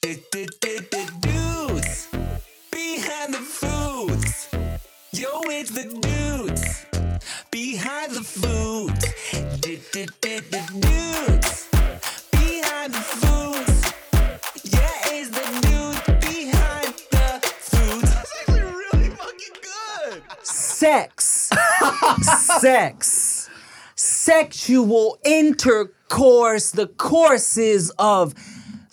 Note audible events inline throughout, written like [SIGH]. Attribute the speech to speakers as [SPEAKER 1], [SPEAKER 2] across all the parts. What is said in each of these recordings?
[SPEAKER 1] Dudes behind the foods. Yo, it's the dudes behind the foods. Dudes behind the foods. Yeah, it's the dudes behind the foods. That's actually really fucking good.
[SPEAKER 2] sex, sex, sexual intercourse, the courses of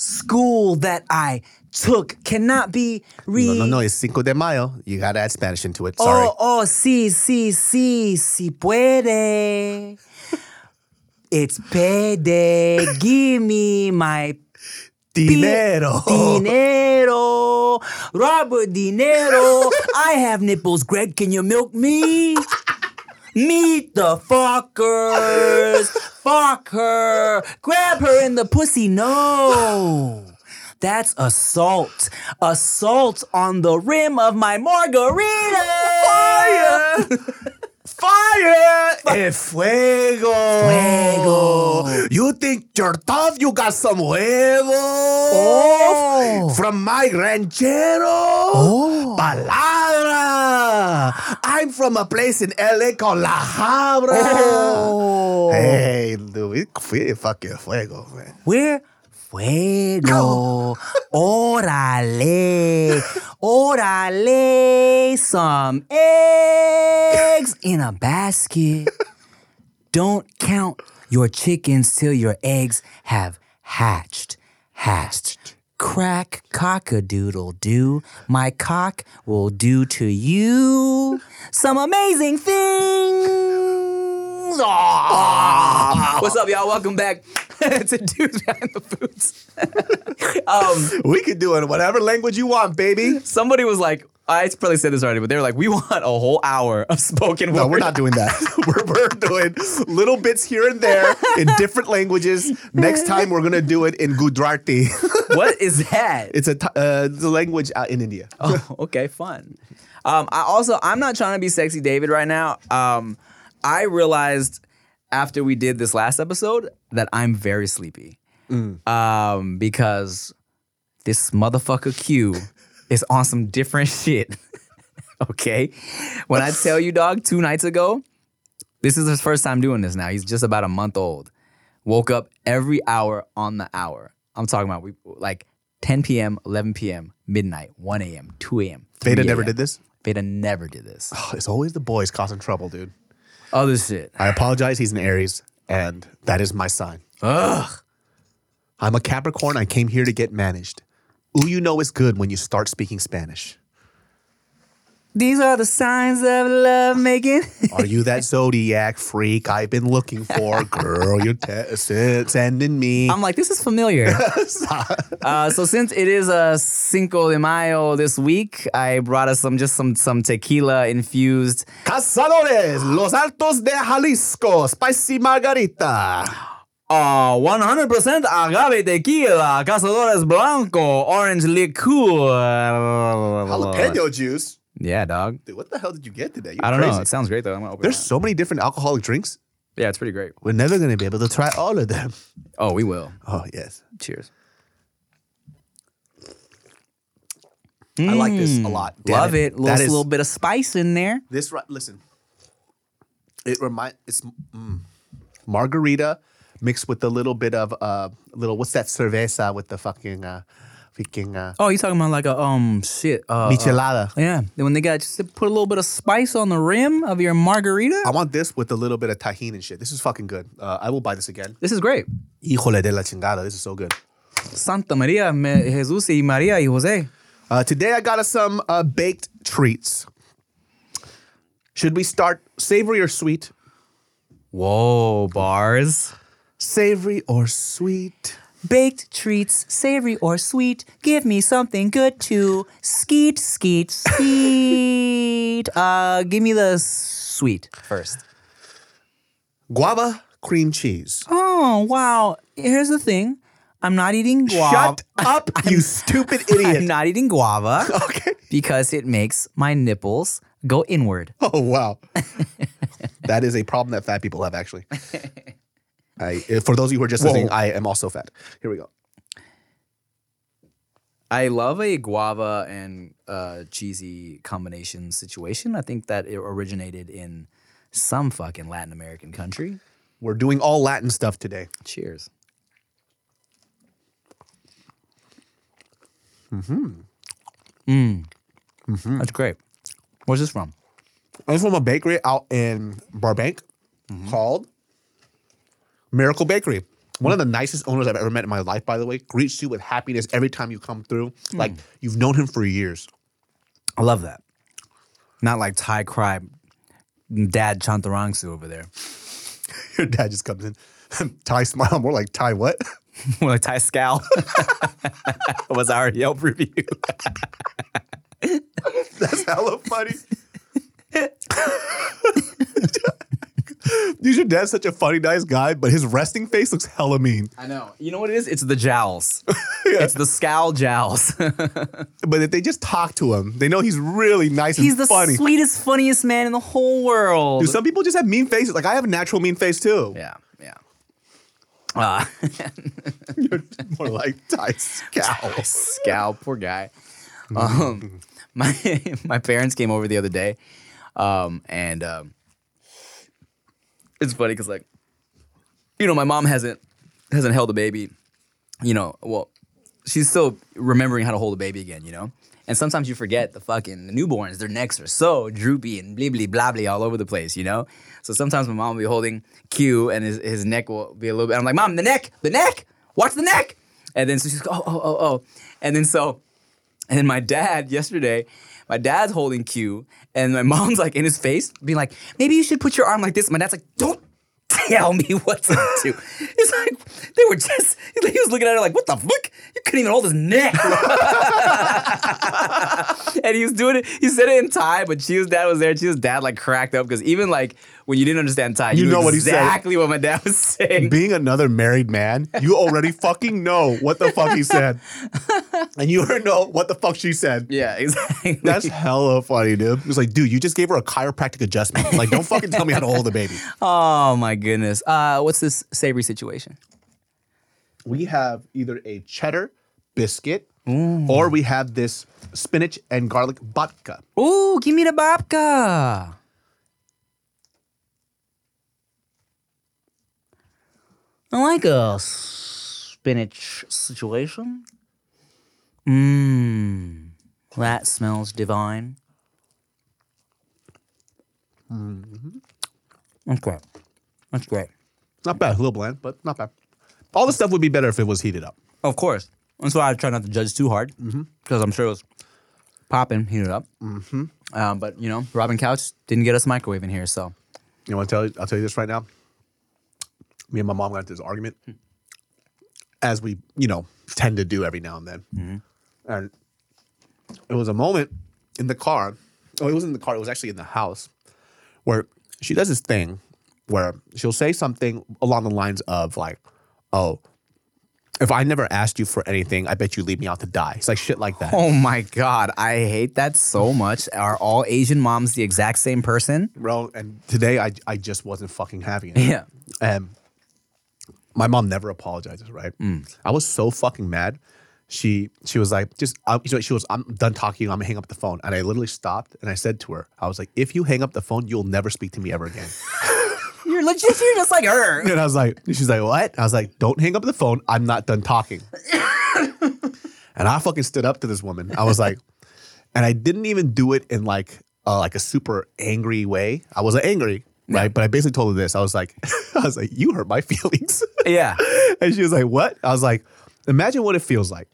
[SPEAKER 2] school that I took cannot be re.
[SPEAKER 3] No, no, no. It's Cinco de Mayo. You gotta add Spanish into it. Sorry.
[SPEAKER 2] Oh, oh, sí, sí, sí, sí puede. It's payday. Give me my
[SPEAKER 3] Dinero.
[SPEAKER 2] Dinero. Robert Dinero. I have nipples, Greg. Can you milk me? Meet the fuckers. Fuck her. Grab her in the pussy. No. That's assault. Assault on the rim of my margarita. Fire.
[SPEAKER 3] Fire! El fuego!
[SPEAKER 2] Fuego.
[SPEAKER 3] You think you're tough? You got some huevos?
[SPEAKER 2] Oh.
[SPEAKER 3] From my ranchero?
[SPEAKER 2] Oh.
[SPEAKER 3] Palabra! I'm from a place in LA called La Habra.
[SPEAKER 2] Oh.
[SPEAKER 3] Hey, dude, we fucking fuego, man.
[SPEAKER 2] We're fuego. [LAUGHS] Órale. Órale. Some eggs in a basket. Don't count your chickens till your eggs have hatched. Hatched. Crack cockadoodle doo. My cock will do to you some amazing things. Aw. What's up, y'all? Welcome back [LAUGHS] to Dudes Behind the Foods. [LAUGHS] um,
[SPEAKER 3] We could do it in whatever language you want, baby.
[SPEAKER 2] somebody was like, I probably said this already, but they were like, we [LAUGHS] want a whole hour of spoken word.
[SPEAKER 3] No, we're not doing that. [LAUGHS] we're, we're doing little bits here and there in different languages. Next time, we're gonna do it in Gujarati. [LAUGHS]
[SPEAKER 2] what is that?
[SPEAKER 3] it's a t- uh, the language out in India.
[SPEAKER 2] Oh, okay, fun. Um, I also I'm not trying to be sexy David right now. Um, I realized after we did this last episode that I'm very sleepy. Um, because this motherfucker Q is on some different [LAUGHS] shit. okay. When I tell you, dog, two nights ago, this is his first time doing this now. He's just about a month old. Woke up every hour on the hour. I'm talking about we like 10 p.m., 11 p.m., midnight, 1 a.m., 2 a.m. 3
[SPEAKER 3] Veda never did this.
[SPEAKER 2] Veda never did this.
[SPEAKER 3] It's always the boys causing trouble, dude.
[SPEAKER 2] Other shit.
[SPEAKER 3] I apologize. He's an Aries, and that is my sign.
[SPEAKER 2] Ugh.
[SPEAKER 3] I'm a Capricorn. I came here to get managed. Ooh, you know it's good when you start speaking Spanish.
[SPEAKER 2] These are the signs of love making. [LAUGHS]
[SPEAKER 3] Are you that zodiac freak I've been looking for? [LAUGHS] Girl, you're te- sending me.
[SPEAKER 2] I'm like, this is familiar. [LAUGHS] uh, so since it is a Cinco de Mayo this week, I brought us some just some some tequila infused.
[SPEAKER 3] Cazadores, Los Altos de Jalisco, spicy margarita.
[SPEAKER 2] Uh, 100% agave tequila, cazadores blanco, orange liqueur.
[SPEAKER 3] Jalapeno juice.
[SPEAKER 2] Yeah, dog.
[SPEAKER 3] Dude, what the hell did you get today? You're
[SPEAKER 2] I don't know. It sounds great though. I'm gonna open
[SPEAKER 3] There's so many different alcoholic drinks.
[SPEAKER 2] Yeah, it's pretty great.
[SPEAKER 3] We're never going to be able to try all of them.
[SPEAKER 2] Oh, we will.
[SPEAKER 3] Oh, yes.
[SPEAKER 2] Cheers.
[SPEAKER 3] I like this a lot. Damn
[SPEAKER 2] Love it.
[SPEAKER 3] That
[SPEAKER 2] Little,
[SPEAKER 3] is-
[SPEAKER 2] little bit of spice in there.
[SPEAKER 3] This right. Listen, it remind it's mm, margarita mixed with a little bit of uh little what's that cerveza with the fucking uh freaking uh
[SPEAKER 2] Oh, you talking about like a um shit? Uh, uh,
[SPEAKER 3] michelada.
[SPEAKER 2] yeah, when they got just put a little bit of spice on the rim of your margarita.
[SPEAKER 3] I want this with a little bit of tahini and shit. This is fucking good. Uh, I will buy this again.
[SPEAKER 2] This is great.
[SPEAKER 3] Híjole de la chingada. This is so good.
[SPEAKER 2] Santa Maria, me, Jesus y Maria y Jose.
[SPEAKER 3] Uh, today I got us some uh, baked treats. Should we start savory or sweet?
[SPEAKER 2] Whoa, bars.
[SPEAKER 3] Savory or sweet?
[SPEAKER 2] Baked treats, savory or sweet. Give me something good to skeet, skeet, skeet. [LAUGHS] uh, give me the sweet first.
[SPEAKER 3] Guava cream cheese.
[SPEAKER 2] Oh wow! Here's the thing. I'm not eating guava.
[SPEAKER 3] Shut up, [LAUGHS] you stupid [LAUGHS] idiot.
[SPEAKER 2] I'm not eating guava
[SPEAKER 3] okay.
[SPEAKER 2] because it makes my nipples go inward.
[SPEAKER 3] Oh wow, that is a problem that fat people have. Actually, I, for those of you who are just listening, I am also fat. Here we go.
[SPEAKER 2] I love a guava and uh, cheesy combination situation. I think that it originated in some fucking Latin American country.
[SPEAKER 3] We're doing all Latin stuff today.
[SPEAKER 2] Cheers. Mm-hmm. Mm. That's great. Where's this from?
[SPEAKER 3] I'm from a bakery out in Burbank called Miracle Bakery. One of hmm. the nicest owners I've ever met in my life, by the way, greets you with happiness every time you come through. Hmm. Like you've known him for years.
[SPEAKER 2] I love that. Not like Thai cry dad Chantarangsu over there. [LAUGHS]
[SPEAKER 3] Your dad just comes in. [LAUGHS] Ty smile, more like Thai what? [LAUGHS]
[SPEAKER 2] More like Thai scowl. was our Yelp review.
[SPEAKER 3] That's hella funny. Dude, your dad's such a funny, nice guy, but his resting face looks hella mean.
[SPEAKER 2] I know. You know what it is? It's the jowls. [LAUGHS] It's the scowl jowls. [LAUGHS]
[SPEAKER 3] But if they just talk to him, they know he's really nice
[SPEAKER 2] He's
[SPEAKER 3] and
[SPEAKER 2] the
[SPEAKER 3] funny.
[SPEAKER 2] sweetest, funniest man in the whole world.
[SPEAKER 3] Dude, some people just have mean faces. Like I have a natural mean face too.
[SPEAKER 2] yeah, yeah. Uh, [LAUGHS]
[SPEAKER 3] You're more like Ty Scowl.
[SPEAKER 2] scowl, poor guy. Um, my my parents came over the other day, um, and um, it's funny because like, you know, my mom hasn't hasn't held a baby. You know, well, she's still remembering how to hold a baby again. You know, and sometimes you forget the fucking the newborns. Their necks are so droopy and blibbly blably all over the place. You know, so sometimes my mom will be holding Q and his his neck will be a little bit. I'm like, mom, the neck, the neck, watch the neck. And then so she's like, oh, oh, oh, oh. And then so and then my dad yesterday, my dad's holding Q, and my [LAUGHS] mom's like in his face, being like, maybe you should put your arm like this. My dad's like, don't [LAUGHS] tell me what to do. It's like [LAUGHS] they were just he was looking at her like, what the fuck? You couldn't even hold his neck. [LAUGHS] and he was doing it, he said it in Thai, but Chia's dad was there. Chia's dad like cracked up because even like when you didn't understand Thai, you,
[SPEAKER 3] You
[SPEAKER 2] knew
[SPEAKER 3] know what he said.
[SPEAKER 2] exactly what my dad was saying.
[SPEAKER 3] Being another married man, you already fucking know what the fuck he said. And you already know what the fuck she said.
[SPEAKER 2] yeah, exactly.
[SPEAKER 3] That's hella funny, dude. It was like, dude, you just gave her a chiropractic adjustment. Like, don't fucking tell me how to hold a baby. [LAUGHS]
[SPEAKER 2] oh my goodness. Uh, what's this savory situation?
[SPEAKER 3] We have either a cheddar biscuit mm. or we have this spinach and garlic babka.
[SPEAKER 2] Ooh, give me the babka. I like a spinach situation. Mmm, that smells divine. Mm-hmm. That's great. That's great.
[SPEAKER 3] Not bad, a little bland, but not bad. All the stuff would be better if it was heated up.
[SPEAKER 2] Of course. That's why I try not to judge too hard because I'm sure it was popping, heated up. Mm-hmm. Um, but you know, Robin Couch didn't get us a microwave in here, so
[SPEAKER 3] You want to tell you? I'll tell you this right now. Me and my mom got into this argument, as we, you know, tend to do every now and then. And it was a moment in the car. Oh, it wasn't in the car. It was actually in the house, where she does this thing where she'll say something along the lines of like, "Oh, if I never asked you for anything, I bet you leave me out to die." It's like shit like that.
[SPEAKER 2] Oh my god, I hate that so much. Are all Asian moms the exact same person?
[SPEAKER 3] bro. And today I I just wasn't fucking having it.
[SPEAKER 2] Yeah.
[SPEAKER 3] And my mom never apologizes, right? Mm. I was so fucking mad. She she was like, just I, she was, I'm done talking. I'm gonna hang up the phone. And I literally stopped and I said to her, I was like, if you hang up the phone, you'll never speak to me ever again. [LAUGHS]
[SPEAKER 2] You're legit. You're just like her. [LAUGHS]
[SPEAKER 3] and I was like, she's like, what? I was like, don't hang up the phone. I'm not done talking. [LAUGHS] and I fucking stood up to this woman. I was like, and I didn't even do it in like uh, like a super angry way. I wasn't angry, right? But I basically told her this. I was like, [LAUGHS] I was like, you hurt my feelings.
[SPEAKER 2] Yeah.
[SPEAKER 3] and she was like, what? I was like, imagine what it feels like.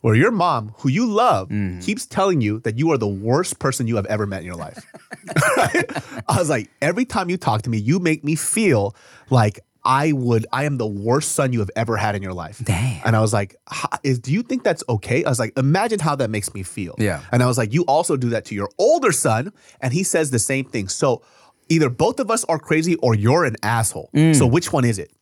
[SPEAKER 3] Where your mom, who you love, keeps telling you that you are the worst person you have ever met in your life. [LAUGHS] [LAUGHS] I was like, every time you talk to me, you make me feel like I would, I am the worst son you have ever had in your life.
[SPEAKER 2] Damn.
[SPEAKER 3] And I was like, is, do you think that's okay? I was like, imagine how that makes me feel.
[SPEAKER 2] Yeah.
[SPEAKER 3] And I was like, you also do that to your older son. And he says the same thing. So either both of us are crazy or you're an asshole.
[SPEAKER 2] Mm.
[SPEAKER 3] So which one is it?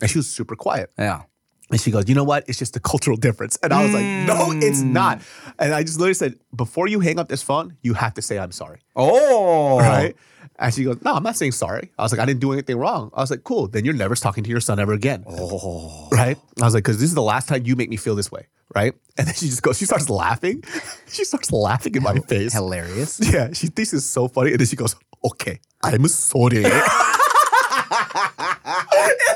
[SPEAKER 3] And she was super quiet.
[SPEAKER 2] Yeah.
[SPEAKER 3] And she goes, you know what? It's just a cultural difference. And I was like, no, it's mm. not. And I just literally said, before you hang up this phone, you have to say I'm sorry.
[SPEAKER 2] Oh.
[SPEAKER 3] Right? And she goes, no, I'm not saying sorry. I was like, I didn't do anything wrong. I was like, cool. Then you're never talking to your son ever again. Oh. Right? I was like, because this is the last time you make me feel this way. Right? And then she just goes, she starts laughing. [LAUGHS] she starts laughing in my face.
[SPEAKER 2] Hilarious.
[SPEAKER 3] Yeah, she thinks it's so funny. And then she goes, okay, I'm sorry. [LAUGHS] in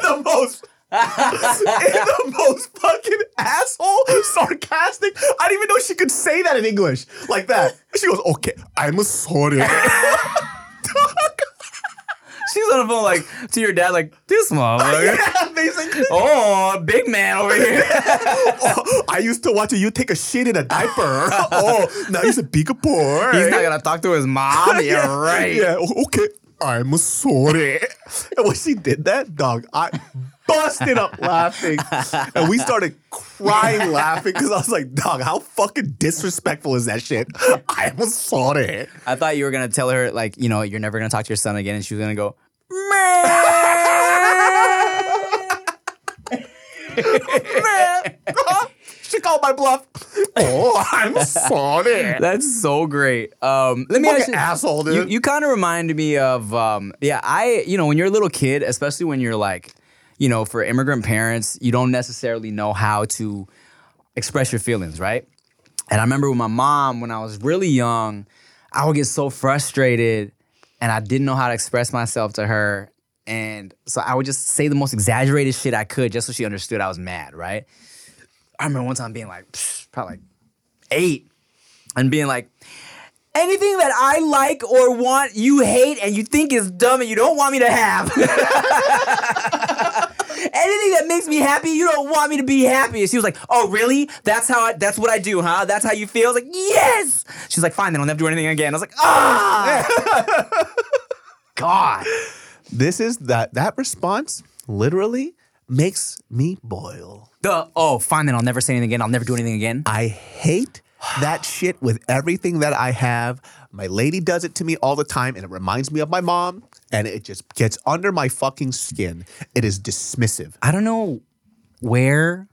[SPEAKER 3] the most the most fucking asshole, sarcastic. I didn't even know she could say that in English like that. She goes, okay, I'm sorry. [LAUGHS]
[SPEAKER 2] She's on the phone like to your dad, like this motherfucker. [LAUGHS]
[SPEAKER 3] yeah, basically.
[SPEAKER 2] Oh, big man over here. [LAUGHS]
[SPEAKER 3] Oh, I used to watch you take a shit in a diaper. oh, now he's a big boy.
[SPEAKER 2] He's not gonna talk to his mom. You're right.
[SPEAKER 3] Yeah, okay. I'm sorry. And when she did that, dog, I busted up laughing. And we started crying laughing because I was like, dog, how fucking disrespectful is that shit? [LAUGHS] I'm sorry.
[SPEAKER 2] I thought you were gonna tell her like, you know, you're never gonna talk to your son again, and she was gonna go, "Man, [LAUGHS]
[SPEAKER 3] she called my bluff. Oh, I'm sorry. [LAUGHS]
[SPEAKER 2] That's so great. Um, let me ask you,
[SPEAKER 3] asshole, dude.
[SPEAKER 2] You, you kind of reminded me of, um, yeah, I, you know, when you're a little kid, especially when you're like, you know, for immigrant parents, you don't necessarily know how to express your feelings, right? And I remember with my mom, when I was really young, I would get so frustrated and I didn't know how to express myself to her. And so I would just say the most exaggerated shit I could just so she understood I was mad, right? I remember one time being like, probably like eight, and being like, anything that I like or want, you hate and you think is dumb and you don't want me to have. [LAUGHS] anything that makes me happy, you don't want me to be happy. She was like, oh, really? That's how I, that's what I do, huh? That's how you feel? I was like, yes. She's like, fine, then I'll never do anything again. I was like, ah. [LAUGHS] God.
[SPEAKER 3] This is that that response literally makes me boil.
[SPEAKER 2] The, oh, fine, then I'll never say anything again. I'll never do anything again.
[SPEAKER 3] I hate that shit with everything that I have. My lady does it to me all the time, and it reminds me of my mom, and it just gets under my fucking skin. It is dismissive
[SPEAKER 2] I don't know where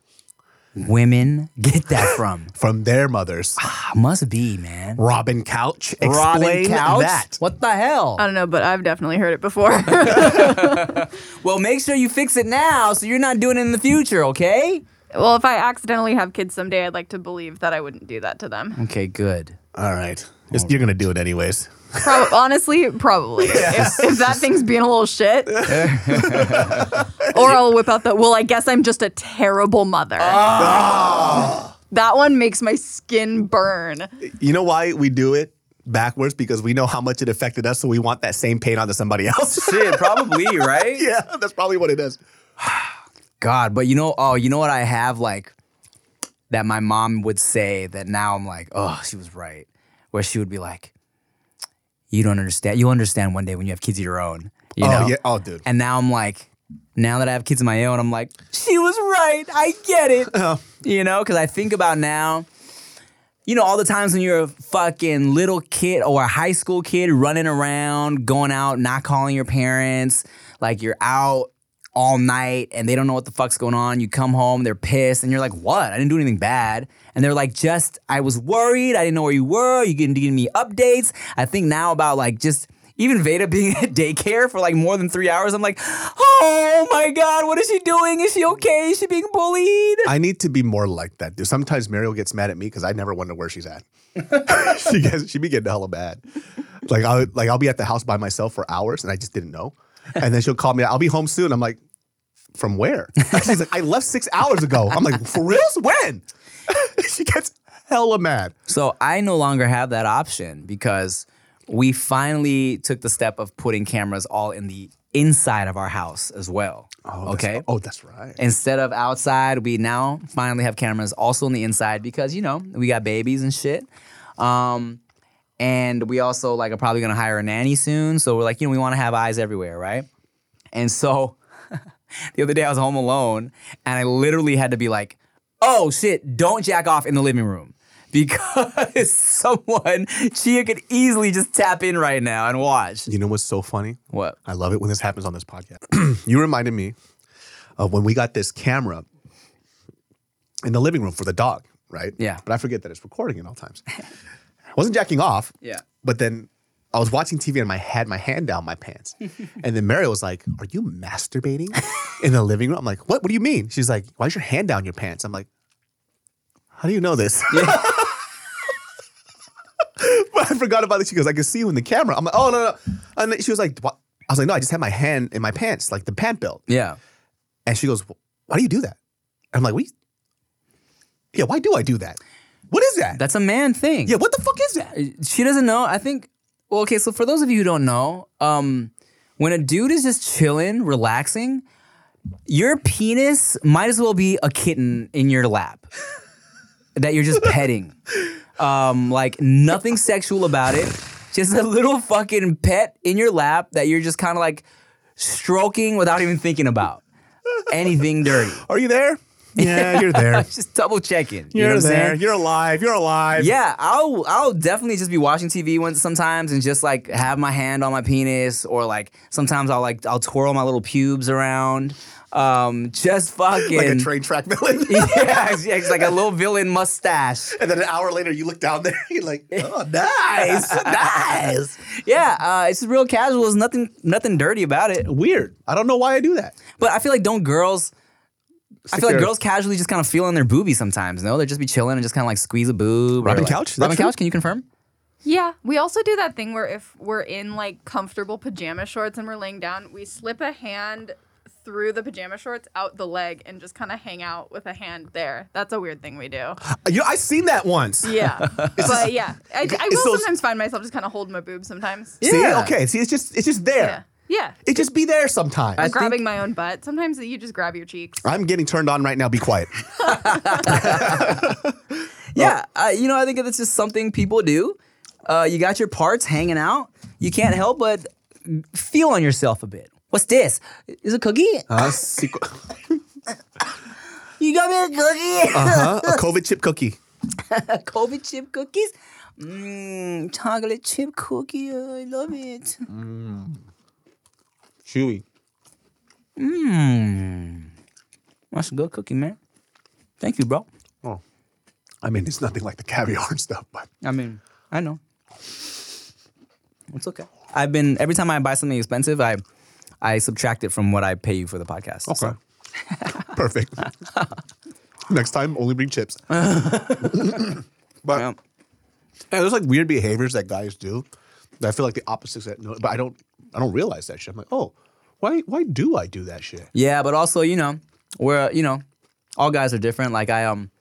[SPEAKER 2] women get that [LAUGHS] from.
[SPEAKER 3] from their mothers.
[SPEAKER 2] Ah, must be, man.
[SPEAKER 3] Robin Couch, explain
[SPEAKER 2] Robin Couch?
[SPEAKER 3] that.
[SPEAKER 2] What the hell?
[SPEAKER 4] I don't know, but I've definitely heard it before. [LAUGHS] [LAUGHS]
[SPEAKER 2] well, make sure you fix it now so you're not doing it in the future, okay?
[SPEAKER 4] well, if I accidentally have kids someday, I'd like to believe that I wouldn't do that to them.
[SPEAKER 2] Okay, good.
[SPEAKER 3] All right, It's- you're gonna do it anyways.
[SPEAKER 4] Prob- [LAUGHS] honestly, probably. If, if that thing's being a little shit. [LAUGHS] or I'll whip out the, well, I guess I'm just a terrible mother. Ah. That one makes my skin burn.
[SPEAKER 3] You know why we do it backwards? Because we know how much it affected us, so we want that same pain onto somebody else.
[SPEAKER 2] Shit, probably, [LAUGHS] right?
[SPEAKER 3] yeah, that's probably what it is. [SIGHS]
[SPEAKER 2] God, but you know, oh, you know what I have like that my mom would say that now I'm like, oh, she was right. Where she would be like, you don't understand. You'll understand one day when you have kids of your own. You
[SPEAKER 3] oh
[SPEAKER 2] know?
[SPEAKER 3] yeah. Oh, dude.
[SPEAKER 2] And now I'm like, now that I have kids of my own, I'm like, she was right. I get it. Uh-huh. You know, because I think about now, you know, all the times when you're a fucking little kid or a high school kid running around, going out, not calling your parents, like you're out all night and they don't know what the fuck's going on. You come home, they're pissed, and you're like, what? I didn't do anything bad. And they're like, just, I was worried. I didn't know where you were. You didn't give me updates. I think now about like just even Veda [LAUGHS] being at daycare for like more than three hours. I'm like, oh my God, what is she doing? Is she okay? Is she being bullied?
[SPEAKER 3] I need to be more like that, dude. Sometimes Mariel gets mad at me because I never wonder where she's at. [LAUGHS] she gets, she be getting hella bad. Like I'll like I'll be at the house by myself for hours and I just didn't know. And then she'll call me. I'll be home soon. I'm like, from where? She's like, I left six hours ago. I'm like, for reals? When? [LAUGHS] she gets hella mad.
[SPEAKER 2] So I no longer have that option because we finally took the step of putting cameras all in the inside of our house as well.
[SPEAKER 3] that's-
[SPEAKER 2] okay.
[SPEAKER 3] Oh, that's right.
[SPEAKER 2] Instead of outside, we now finally have cameras also on the inside because you know we got babies and shit. Um, and we also like are probably gonna hire a nanny soon. So we're like, you know, we want to have eyes everywhere, right? And so [LAUGHS] the other day I was home alone and I literally had to be like, oh shit, don't jack off in the living room. [LAUGHS] Because someone, Chia could easily just tap in right now and watch.
[SPEAKER 3] You know what's so funny?
[SPEAKER 2] What?
[SPEAKER 3] I love it when this happens on this podcast. [CLEARS THROAT] you reminded me of when we got this camera in the living room for the dog, right?
[SPEAKER 2] Yeah.
[SPEAKER 3] But I forget that it's recording at all times. [LAUGHS] Wasn't jacking off.
[SPEAKER 2] Yeah.
[SPEAKER 3] But then I was watching TV and I had my hand down my pants. [LAUGHS] and then Mary was like, Are you masturbating in the living room? I'm like, What? What do you mean? She's like, Why is your hand down your pants? I'm like, How do you know this? Yeah. [LAUGHS] but I forgot about it. She goes, I can see you in the camera. I'm like, Oh, no, no. And she was like, what? I was like, No, I just had my hand in my pants, like the pant belt.
[SPEAKER 2] Yeah.
[SPEAKER 3] And she goes, Why do you do that? I'm like, What? do you- Yeah, why do I do that? What is that?
[SPEAKER 2] That's a man thing.
[SPEAKER 3] yeah, what the fuck is that?
[SPEAKER 2] she doesn't know. I think. Well, okay. So for those of you who don't know, um, when a dude is just chilling, relaxing, your penis might as well be a kitten in your lap [LAUGHS] that you're just petting. Um, like nothing sexual about it. Just a little fucking pet in your lap that you're just kind of like stroking without even thinking about anything dirty.
[SPEAKER 3] Are you there? Yeah, you're there. [LAUGHS]
[SPEAKER 2] Just double checking. you know
[SPEAKER 3] You're
[SPEAKER 2] what I'm
[SPEAKER 3] there. You're alive. You're alive.
[SPEAKER 2] Yeah, I'll I'll definitely just be watching TV once sometimes and just like have my hand on my penis or like sometimes I'll like I'll twirl my little pubes around. Um, just fucking
[SPEAKER 3] Like a train track villain. [LAUGHS]
[SPEAKER 2] yeah, it's, it's like a little villain mustache.
[SPEAKER 3] and then an hour later, you look down there, [LAUGHS] you're like, oh, nice, nice.
[SPEAKER 2] Yeah, uh, it's real casual. There's nothing nothing dirty about it.
[SPEAKER 3] Weird. I don't know why I do that.
[SPEAKER 2] But I feel like don't girls. I feel like girls casually just kind of feel on their boobies sometimes. No, they'll just be chilling and just kind of like squeeze a boob. or,
[SPEAKER 3] Robin
[SPEAKER 2] like-
[SPEAKER 3] Couch? Is that
[SPEAKER 2] Robin
[SPEAKER 3] true?
[SPEAKER 2] Couch? Can you confirm?
[SPEAKER 4] Yeah, we also do that thing where if we're in like comfortable pajama shorts and we're laying down, we slip a hand through the pajama shorts out the leg and just kind of hang out with a hand there. That's a weird thing we do.
[SPEAKER 3] You know, I seen that once.
[SPEAKER 4] Yeah, [LAUGHS] but yeah, I, I will
[SPEAKER 3] those-
[SPEAKER 4] sometimes find myself just kind of holding my boobs sometimes.
[SPEAKER 3] See?
[SPEAKER 2] Yeah.
[SPEAKER 3] Okay. See, it's just it's just there.
[SPEAKER 4] Yeah, yeah.
[SPEAKER 3] It just be there sometimes.
[SPEAKER 2] I
[SPEAKER 4] Or
[SPEAKER 2] think-
[SPEAKER 4] grabbing my own butt. Sometimes you just grab your cheeks.
[SPEAKER 3] I'm getting turned on right now. Be quiet. [LAUGHS]
[SPEAKER 2] Yeah, uh, you know, I think that's just something people do. Uh, you got your parts hanging out. You can't help but feel on yourself a bit. What's this? Is it a cookie?
[SPEAKER 3] Uh, sequ- [LAUGHS]
[SPEAKER 2] You got me a cookie? [LAUGHS]
[SPEAKER 3] uh-huh. A COVID chip cookie.
[SPEAKER 2] COVID chip cookies? Mmm, chocolate chip cookie. I love it.
[SPEAKER 3] Chewy.
[SPEAKER 2] Mmm. That's a good cookie, man. Thank you, bro.
[SPEAKER 3] Oh. I mean, it's nothing like the caviar and stuff, but
[SPEAKER 2] I mean, I know. It's okay. I've been every time I buy something expensive, I I subtract it from what I pay you for the podcast.
[SPEAKER 3] okay.
[SPEAKER 2] So, [LAUGHS]
[SPEAKER 3] Perfect. [LAUGHS] Next time, only bring chips. [LAUGHS] but
[SPEAKER 2] yeah.
[SPEAKER 3] Yeah, there's like weird behaviors that guys do that I feel like the opposites that no, but I don't I don't realize that shit. I'm like, oh, why why do I do that shit?
[SPEAKER 2] Yeah, but also, you know, we're you know, all guys are different. Like I um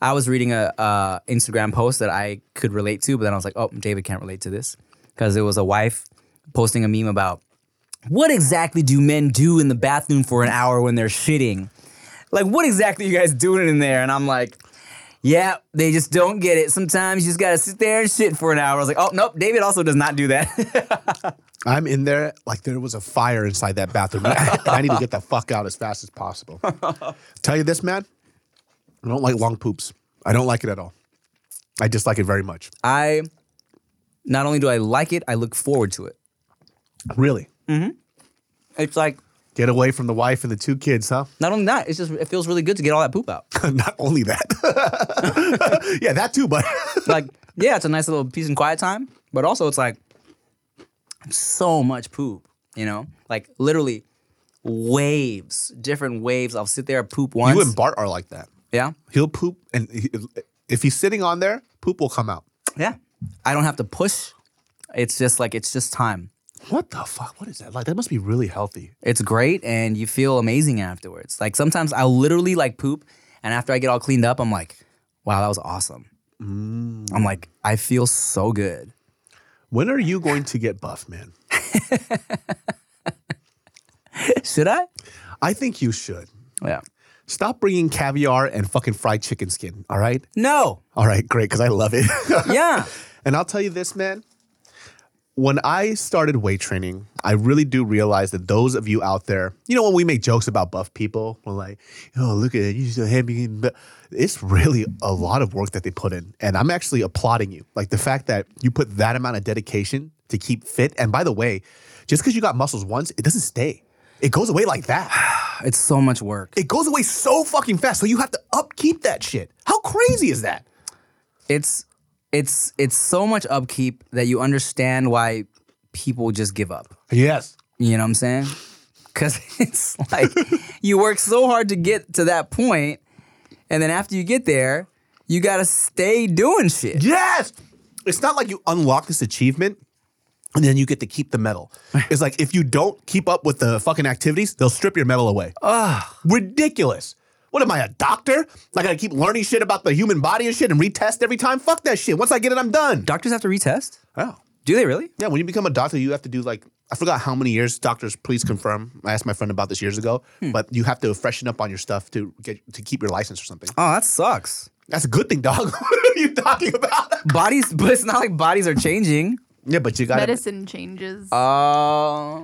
[SPEAKER 2] I was reading a uh Instagram post that I could relate to, but then I was like, oh, David can't relate to this. Because it was a wife posting a meme about what exactly do men do in the bathroom for an hour when they're shitting? Like, what exactly are you guys doing in there? And I'm like, yeah, they just don't get it. Sometimes you just gotta sit there and shit for an hour. I was like, oh nope, David also does not do that. [LAUGHS]
[SPEAKER 3] I'm in there like there was a fire inside that bathroom. [LAUGHS] I need to get the fuck out as fast as possible. [LAUGHS] Tell you this, man, I don't like long poops. I don't like it at all. I dislike it very much.
[SPEAKER 2] I not only do I like it, I look forward to it.
[SPEAKER 3] Really. Mm-hmm.
[SPEAKER 2] It's like
[SPEAKER 3] Get away from the wife and the two kids, huh?
[SPEAKER 2] not only that, it's just it feels really good to get all that poop out. [LAUGHS]
[SPEAKER 3] Not only that. [LAUGHS] yeah, that too, but [LAUGHS]
[SPEAKER 2] like, yeah, it's a nice little peace and quiet time, but also it's like so much poop, you know? Like literally waves, different waves. I'll sit there, poop once.
[SPEAKER 3] you and Bart are like that.
[SPEAKER 2] yeah.
[SPEAKER 3] He'll poop, and he, if he's sitting on there, poop will come out.
[SPEAKER 2] Yeah. I don't have to push. It's just like it's just time.
[SPEAKER 3] What the fuck? What is that? Like that must be really healthy.
[SPEAKER 2] It's great and you feel amazing afterwards. Like sometimes I'll literally like poop and after I get all cleaned up, I'm like, wow, that was awesome. Mm. I'm like, I feel so good.
[SPEAKER 3] When are you going to get buff, man? [LAUGHS]
[SPEAKER 2] Should I?
[SPEAKER 3] I think you should.
[SPEAKER 2] Yeah.
[SPEAKER 3] Stop bringing caviar and fucking fried chicken skin. All right.
[SPEAKER 2] No.
[SPEAKER 3] All right, great, because I love it. [LAUGHS]
[SPEAKER 2] Yeah.
[SPEAKER 3] and I'll tell you this, man. When I started weight training, I really do realize that those of you out there, you know, when we make jokes about buff people, we're like, oh, look at it, you so heavy. But it's really a lot of work that they put in. And I'm actually applauding you. Like the fact that you put that amount of dedication to keep fit. And by the way, just because you got muscles once, it doesn't stay. It goes away like that. [SIGHS]
[SPEAKER 2] It's so much work.
[SPEAKER 3] It goes away so fucking fast. So you have to upkeep that shit. How crazy is that?
[SPEAKER 2] It's it's it's so much upkeep that you understand why people just give up.
[SPEAKER 3] Yes.
[SPEAKER 2] You know what I'm saying? Cause [LAUGHS] it's like you work so hard to get to that point, and then after you get there, you gotta stay doing shit.
[SPEAKER 3] Yes. It's not like you unlock this achievement and then you get to keep the medal. [LAUGHS] It's like if you don't keep up with the fucking activities, they'll strip your medal away. Ah. Ridiculous. What am I, a doctor? I gotta keep learning shit about the human body and shit and retest every time? Fuck that shit. Once I get it, I'm done.
[SPEAKER 2] Doctors have to retest.
[SPEAKER 3] Oh.
[SPEAKER 2] Do they really?
[SPEAKER 3] Yeah, when you become a doctor, you have to do like I forgot how many years. Doctors, please confirm. I asked my friend about this years ago, but you have to freshen up on your stuff to get to keep your license or something.
[SPEAKER 2] Oh, that sucks.
[SPEAKER 3] That's a good thing, dog. [LAUGHS] what are you talking about?
[SPEAKER 2] Bodies, but it's not like bodies are changing.
[SPEAKER 3] Yeah, but you got
[SPEAKER 4] Medicine changes.
[SPEAKER 2] Uh,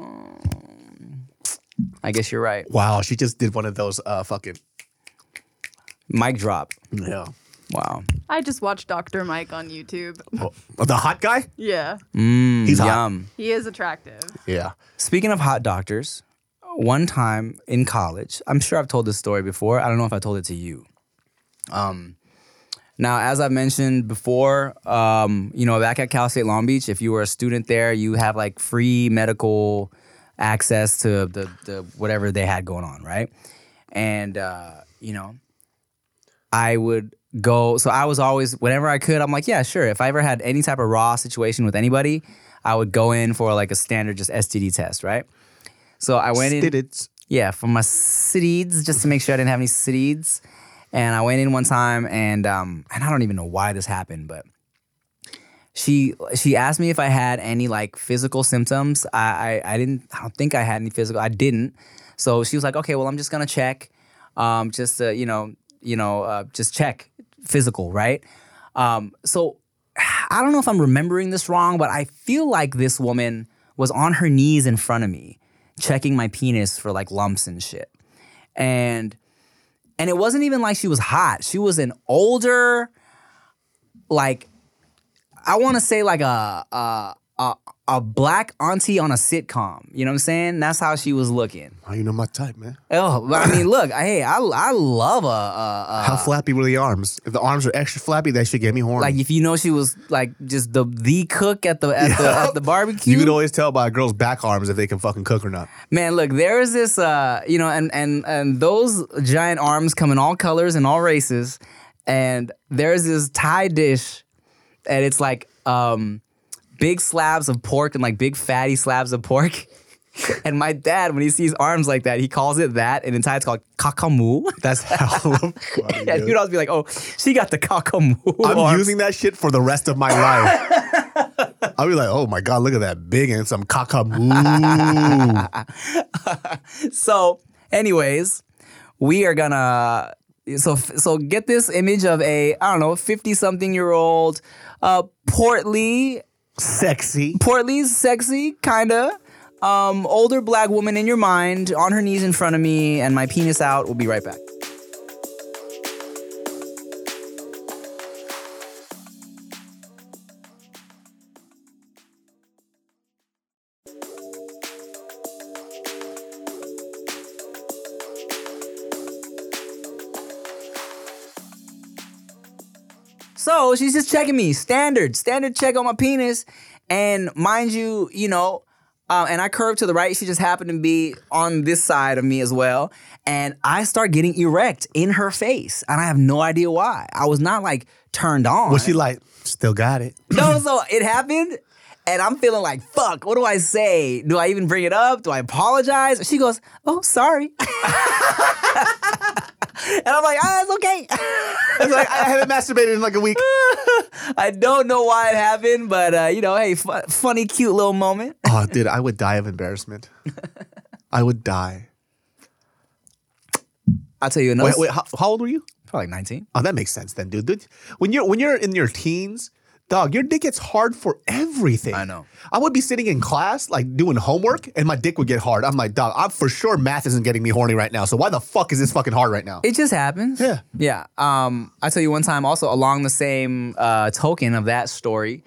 [SPEAKER 2] I guess you're right.
[SPEAKER 3] Wow, she just did one of those uh fucking
[SPEAKER 2] Mic drop.
[SPEAKER 3] yeah.
[SPEAKER 2] Wow.
[SPEAKER 4] I just watched Dr. Mike on YouTube.
[SPEAKER 3] Oh, the hot guy?
[SPEAKER 4] Yeah,
[SPEAKER 2] Mm,
[SPEAKER 3] He's hot.
[SPEAKER 2] yum.
[SPEAKER 4] he is attractive.
[SPEAKER 3] Yeah.
[SPEAKER 2] Speaking of hot doctors, one time in college, I'm sure I've told this story before. I don't know if I told it to you. Um, now, as I've mentioned before, um, you know, back at Cal State Long Beach, if you were a student there, you have like free medical access to the, the whatever they had going on, right? And uh, you know, I would go. So I was always, whenever I could, I'm like, yeah, sure. If I ever had any type of raw situation with anybody, I would go in for like a standard just STD test, right? So I went in.
[SPEAKER 3] Did it?
[SPEAKER 2] Yeah, for my seeds, just to make sure I didn't have any seeds. And I went in one time, and um, and I don't even know why this happened, but she she asked me if I had any like physical symptoms. I I, I didn't. I don't think I had any physical. I didn't. So she was like, okay, well, I'm just gonna check, um, just to, you know, you know, uh, just check physical, right? Um, so I don't know if I'm remembering this wrong, but I feel like this woman was on her knees in front of me, checking my penis for like lumps and shit. And and it wasn't even like she was hot. She was an older, like I want to say like a a a a black auntie on a sitcom. You know what I'm saying? That's how she was looking.
[SPEAKER 3] Oh, you know my type, man.
[SPEAKER 2] Oh, but I mean, look, hey, I I love a, a, a
[SPEAKER 3] How flappy were the arms? If the arms are extra flappy, that should get me horny.
[SPEAKER 2] like if you know she was like just the the cook at the at the at the [LAUGHS] barbecue.
[SPEAKER 3] you can always tell by a girl's back arms if they can fucking cook or not.
[SPEAKER 2] Man, look, there is this, uh, you know, and and and those giant arms come in all colors and all races, and there's this Thai dish, and it's like um, big slabs of pork and like big fatty slabs of pork. [LAUGHS] And my dad, when he sees arms like that, he calls it that, and in Thai it's called kakamu. [LAUGHS]
[SPEAKER 3] That's [LAUGHS] funny.
[SPEAKER 2] and
[SPEAKER 3] dude.
[SPEAKER 2] you'd always be like, "Oh, she got the kakamu."
[SPEAKER 3] I'm
[SPEAKER 2] arms.
[SPEAKER 3] using that shit for the rest of my life. I'll be like, oh my god, look at that big and some cockamoo.
[SPEAKER 2] So, anyways, we are gonna so so get this image of a I don't know fifty something year old, uh, portly,
[SPEAKER 3] Sexy.
[SPEAKER 2] portly, sexy, kinda. Um, older black woman in your mind, on her knees in front of me, and my penis out. We'll be right back. So she's just checking me, standard, standard check on my penis. And mind you, you know, uh, and I curve to the right. She just happened to be on this side of me as well. And I start getting erect in her face. And I have no idea why. I was not like turned on.
[SPEAKER 3] Was she like, still got it? [LAUGHS]
[SPEAKER 2] No, so [LAUGHS] it happened, and I'm feeling like, fuck, what do I say? Do I even bring it up? Do I apologize? She goes, oh, sorry. [LAUGHS] and I'm like, ah, it's okay.
[SPEAKER 3] It's like, I haven't masturbated in like a week. [LAUGHS]
[SPEAKER 2] I don't know why it happened, but uh, you know, hey, fu- funny, cute little moment.
[SPEAKER 3] Oh, dude, I would die of embarrassment. [LAUGHS] I would die.
[SPEAKER 2] I'll tell you another.
[SPEAKER 3] Wait, wait, how, how old were you?
[SPEAKER 2] Probably 19.
[SPEAKER 3] Oh, that makes sense then, dude. Dude, When you're when you're in your teens, dog, your dick gets hard for everything.
[SPEAKER 2] I know.
[SPEAKER 3] I would be sitting in class, like doing homework, and my dick would get hard. I'm like, dog, I'm for sure math isn't getting me horny right now. So why the fuck is this fucking hard right now?
[SPEAKER 2] It just happens.
[SPEAKER 3] Yeah.
[SPEAKER 2] Yeah. Um, I tell you one time also along the same uh, token of that story,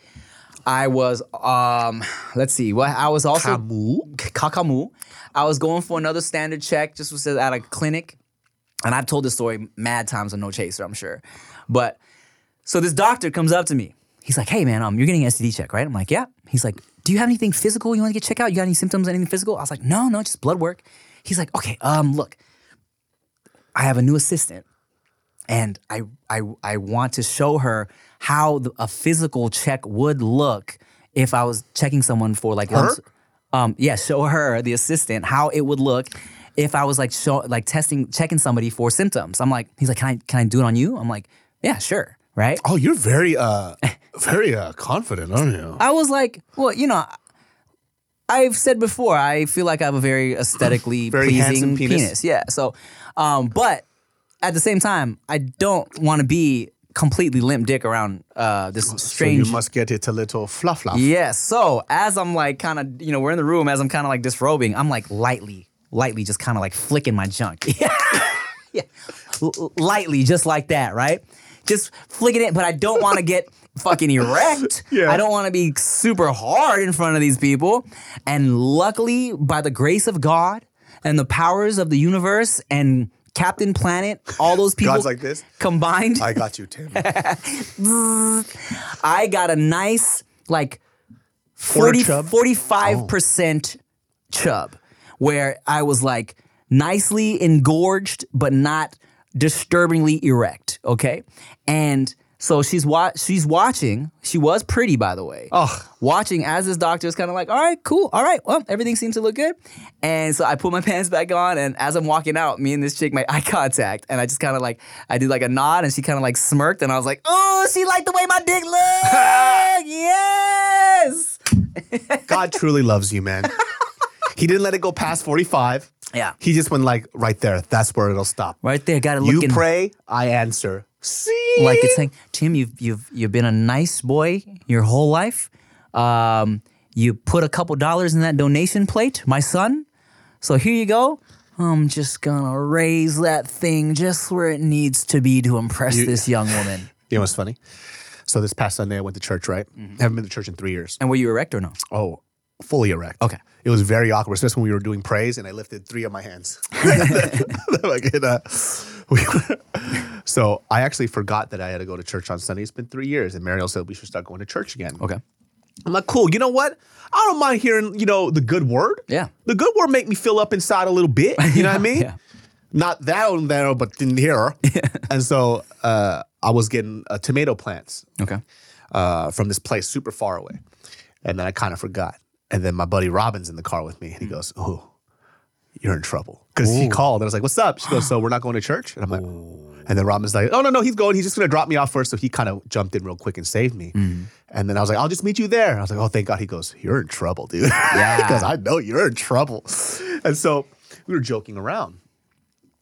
[SPEAKER 2] I was um, let's see, what I was also
[SPEAKER 3] Camus?
[SPEAKER 2] Kakamu. I was going for another standard check, just was at a clinic. And I've told this story mad times on No Chaser, I'm sure. But so this doctor comes up to me. He's like, hey man, um, you're getting an STD check, right? I'm like, yeah. He's like, do you have anything physical you want to get checked out? You got any symptoms, anything physical? I was like, no, no, just blood work. He's like, okay, um, look, I have a new assistant, and I I I want to show her how the, a physical check would look if I was checking someone for like lumps- um yeah, show her the assistant how it would look if I was like show like testing checking somebody for symptoms. I'm like, he's like, can I can I do it on you? I'm like, yeah, sure, right?
[SPEAKER 3] Oh, you're very uh very uh confident, aren't you?
[SPEAKER 2] I was like, well, you know, I've said before, I feel like I have a very aesthetically [LAUGHS]
[SPEAKER 3] Very
[SPEAKER 2] pleasing penis.
[SPEAKER 3] penis.
[SPEAKER 2] Yeah. So, um, but at the same time, I don't want to be completely limp dick around uh, this
[SPEAKER 3] So you must get it a little fluff fluff.
[SPEAKER 2] Yes. So as I'm like kind of, you know, we're in the room as I'm kind of like disrobing, I'm like lightly, lightly just kind of like flicking my junk. [LAUGHS] yeah. L- lightly, just like that, right? Just flicking it, but I don't want to get [LAUGHS] fucking erect.
[SPEAKER 3] Yeah.
[SPEAKER 2] I don't want to be super hard in front of these people. And luckily, by the grace of God and the powers of the universe and Captain Planet, all those [LAUGHS] people
[SPEAKER 3] God's like this?
[SPEAKER 2] combined,
[SPEAKER 3] I got you, Tim. [LAUGHS]
[SPEAKER 2] I got a nice like
[SPEAKER 3] Quarter
[SPEAKER 2] 40,
[SPEAKER 3] chub?
[SPEAKER 2] 45% chub where I was like nicely engorged but not disturbingly erect, okay? And so she's wa- she's watching. She was pretty by the way.
[SPEAKER 3] Oh.
[SPEAKER 2] Watching as this doctor is kind of like, "All right, cool. All right. Well, everything seems to look good." And so I put my [LAUGHS] pants back on and as I'm walking out, me and this chick made eye contact and I just kind of like I did like a nod and she kind of like smirked and I was like, "Oh, she liked the way my dick looked." [LAUGHS] yes.
[SPEAKER 3] God truly loves you, man. [LAUGHS] He didn't let it go past 45.
[SPEAKER 2] Yeah.
[SPEAKER 3] He just went like right there. That's where it'll stop.
[SPEAKER 2] Right there, got to
[SPEAKER 3] You
[SPEAKER 2] look in
[SPEAKER 3] pray, I answer. See?
[SPEAKER 2] like it's saying, Tim, you've you've you've been a nice boy your whole life. Um, you put a couple dollars in that donation plate, my son. So here you go. I'm just gonna raise that thing just where it needs to be to impress
[SPEAKER 3] You-
[SPEAKER 2] this young woman. [LAUGHS]
[SPEAKER 3] You know what's funny? So this past Sunday I went to church, right?
[SPEAKER 2] Mm-hmm.
[SPEAKER 3] haven't been to church in three years.
[SPEAKER 2] And were you erect or no?
[SPEAKER 3] Oh, fully erect.
[SPEAKER 2] Okay.
[SPEAKER 3] It was very awkward, especially when we were doing praise and I lifted three of my hands. [LAUGHS] [LAUGHS] uh, we were- [LAUGHS] so I actually forgot that I had to go to church on Sunday. It's been three years. And Mariel said we should start going to church again.
[SPEAKER 2] Okay.
[SPEAKER 3] I'm like, cool. You know what? I don't mind hearing, you know, the good word.
[SPEAKER 2] Yeah.
[SPEAKER 3] The good word make me fill up inside a little bit. You know what I mean?
[SPEAKER 2] yeah.
[SPEAKER 3] Not that one there, but in here. Yeah. And so uh, I was getting uh, tomato plants
[SPEAKER 2] Okay.
[SPEAKER 3] uh, from this place super far away. And then I kind of forgot. And then my buddy Robin's in the car with me, and he hmm. goes, "Oh, you're in trouble." Because he called, and I was like, "What's up?" She goes, "So we're not going to church?" And I'm like, and then Robin's like, "Oh no, no, he's going. He's just gonna drop me off first. So he kind of jumped in real quick and saved me. Mm-hmm. And then I was like, "I'll just meet you there." I was like, "Oh, thank God." He goes, "You're in trouble, dude." [LAUGHS]
[SPEAKER 2] Yeah.
[SPEAKER 3] because I know you're in trouble. And so we were joking around.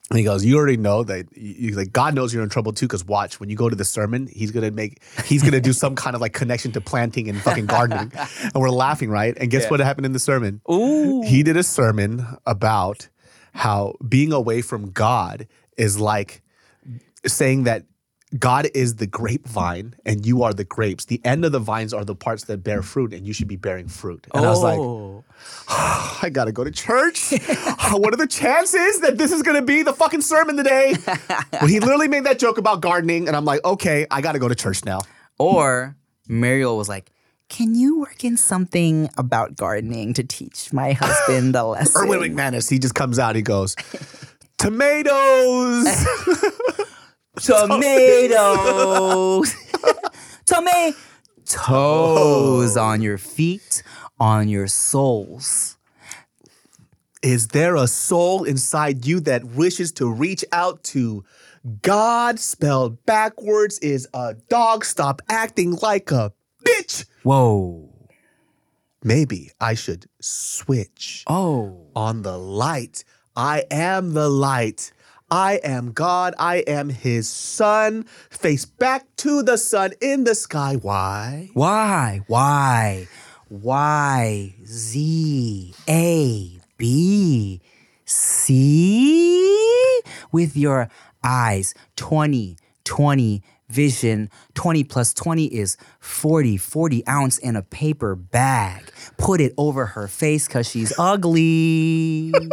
[SPEAKER 3] And he goes, "You already know that. You, like God knows you're in trouble too. Because watch, when you go to the sermon, he's gonna make, he's gonna do some kind of like connection to planting and fucking gardening." and we're laughing, right? And guess what happened in the sermon?
[SPEAKER 2] Ooh.
[SPEAKER 3] He did a sermon about how being away from God is like saying that God is the grapevine and you are the grapes. The end of the vines are the parts that bear fruit, and you should be bearing fruit. And I was like,
[SPEAKER 2] Oh. [SIGHS]
[SPEAKER 3] I gotta go to church. [SIGHS] what are the chances that this is gonna be the fucking sermon today? [LAUGHS] when he literally made that joke about gardening, and I'm like, okay, I gotta go to church now.
[SPEAKER 2] Or Mariel was like, "Can you work in something about gardening to teach my [LAUGHS] husband the lesson?"
[SPEAKER 3] Erwin McManus, he just comes out, he goes, tomatoes. [LAUGHS]
[SPEAKER 2] tomatoes. [LAUGHS] Tomatoes on your feet, on your souls.
[SPEAKER 3] is there a soul inside you that wishes to reach out to God? Spelled backwards is a dog. Stop acting like a bitch.
[SPEAKER 2] Whoa.
[SPEAKER 3] Maybe I should switch.
[SPEAKER 2] Oh.
[SPEAKER 3] on the light. I am the light. I am God. I am his son. Face back to the sun in the sky. Why?
[SPEAKER 2] Y, Y, Y, Z, A, B, C. With your eyes, 20, 20, vision. 20 plus 20 is 40, 40 ounce in a paper bag. Put it over her face because she's ugly. [LAUGHS]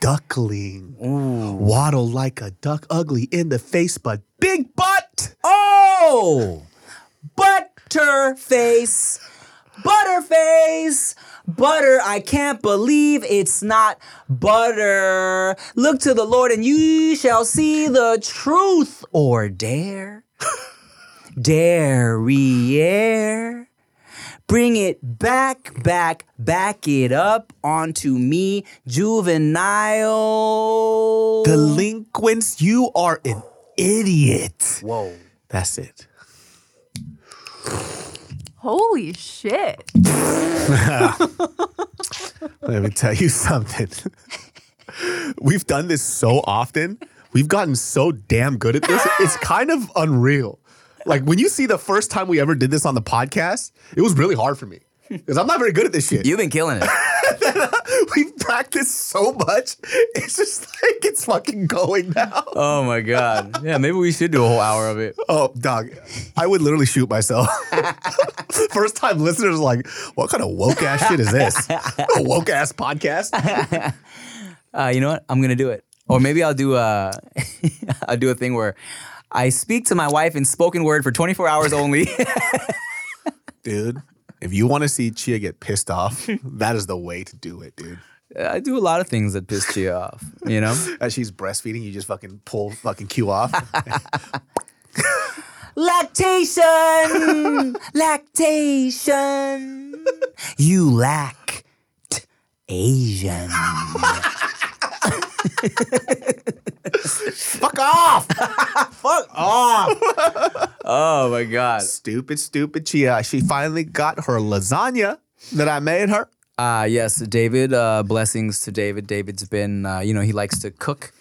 [SPEAKER 3] Duckling. Waddle like a duck, ugly in the face, but big butt.
[SPEAKER 2] Oh, Butterface, Butterface, butter. I can't believe it's not butter. Look to the Lord and you shall see the truth or dare. [LAUGHS] Dare, Derriere. Bring it back, back, back it up onto me, juvenile.
[SPEAKER 3] Delinquents, you are an idiot.
[SPEAKER 2] Whoa.
[SPEAKER 3] That's it.
[SPEAKER 4] Holy shit. [LAUGHS]
[SPEAKER 3] Let me tell you something. [LAUGHS] We've done this so often. We've gotten so damn good at this. It's kind of unreal. Like when you see the first time we ever did this on the podcast, it was really hard for me because I'm not very good at this shit.
[SPEAKER 2] You've been killing it. [LAUGHS]
[SPEAKER 3] We've practiced so much. It's just like it's fucking going now.
[SPEAKER 2] Oh my god. Yeah, maybe we should do a whole hour of it.
[SPEAKER 3] Oh, dog, I would literally shoot myself. [LAUGHS] First time listeners are like, what kind of woke ass shit is this? A woke ass podcast? [LAUGHS]
[SPEAKER 2] Uh, you know what? I'm gonna do it. Or maybe I'll do a I'll do a thing where I speak to my wife in spoken word for 24 hours only. [LAUGHS]
[SPEAKER 3] Dude, if you want to see Chia get pissed off, [LAUGHS] that is the way to do it, dude.
[SPEAKER 2] I do a lot of things that piss Chia off, you know? [LAUGHS]
[SPEAKER 3] As she's breastfeeding, you just fucking pull fucking Q off.
[SPEAKER 2] Lactation! Lactation! You lack Asian. [LAUGHS]
[SPEAKER 3] Fuck off! [LAUGHS]
[SPEAKER 2] Fuck off! oh my god.
[SPEAKER 3] stupid, stupid Chia. She finally got her lasagna that I made her.
[SPEAKER 2] Uh, yes, David. Uh, blessings to David. David's been, uh, you know, he likes to cook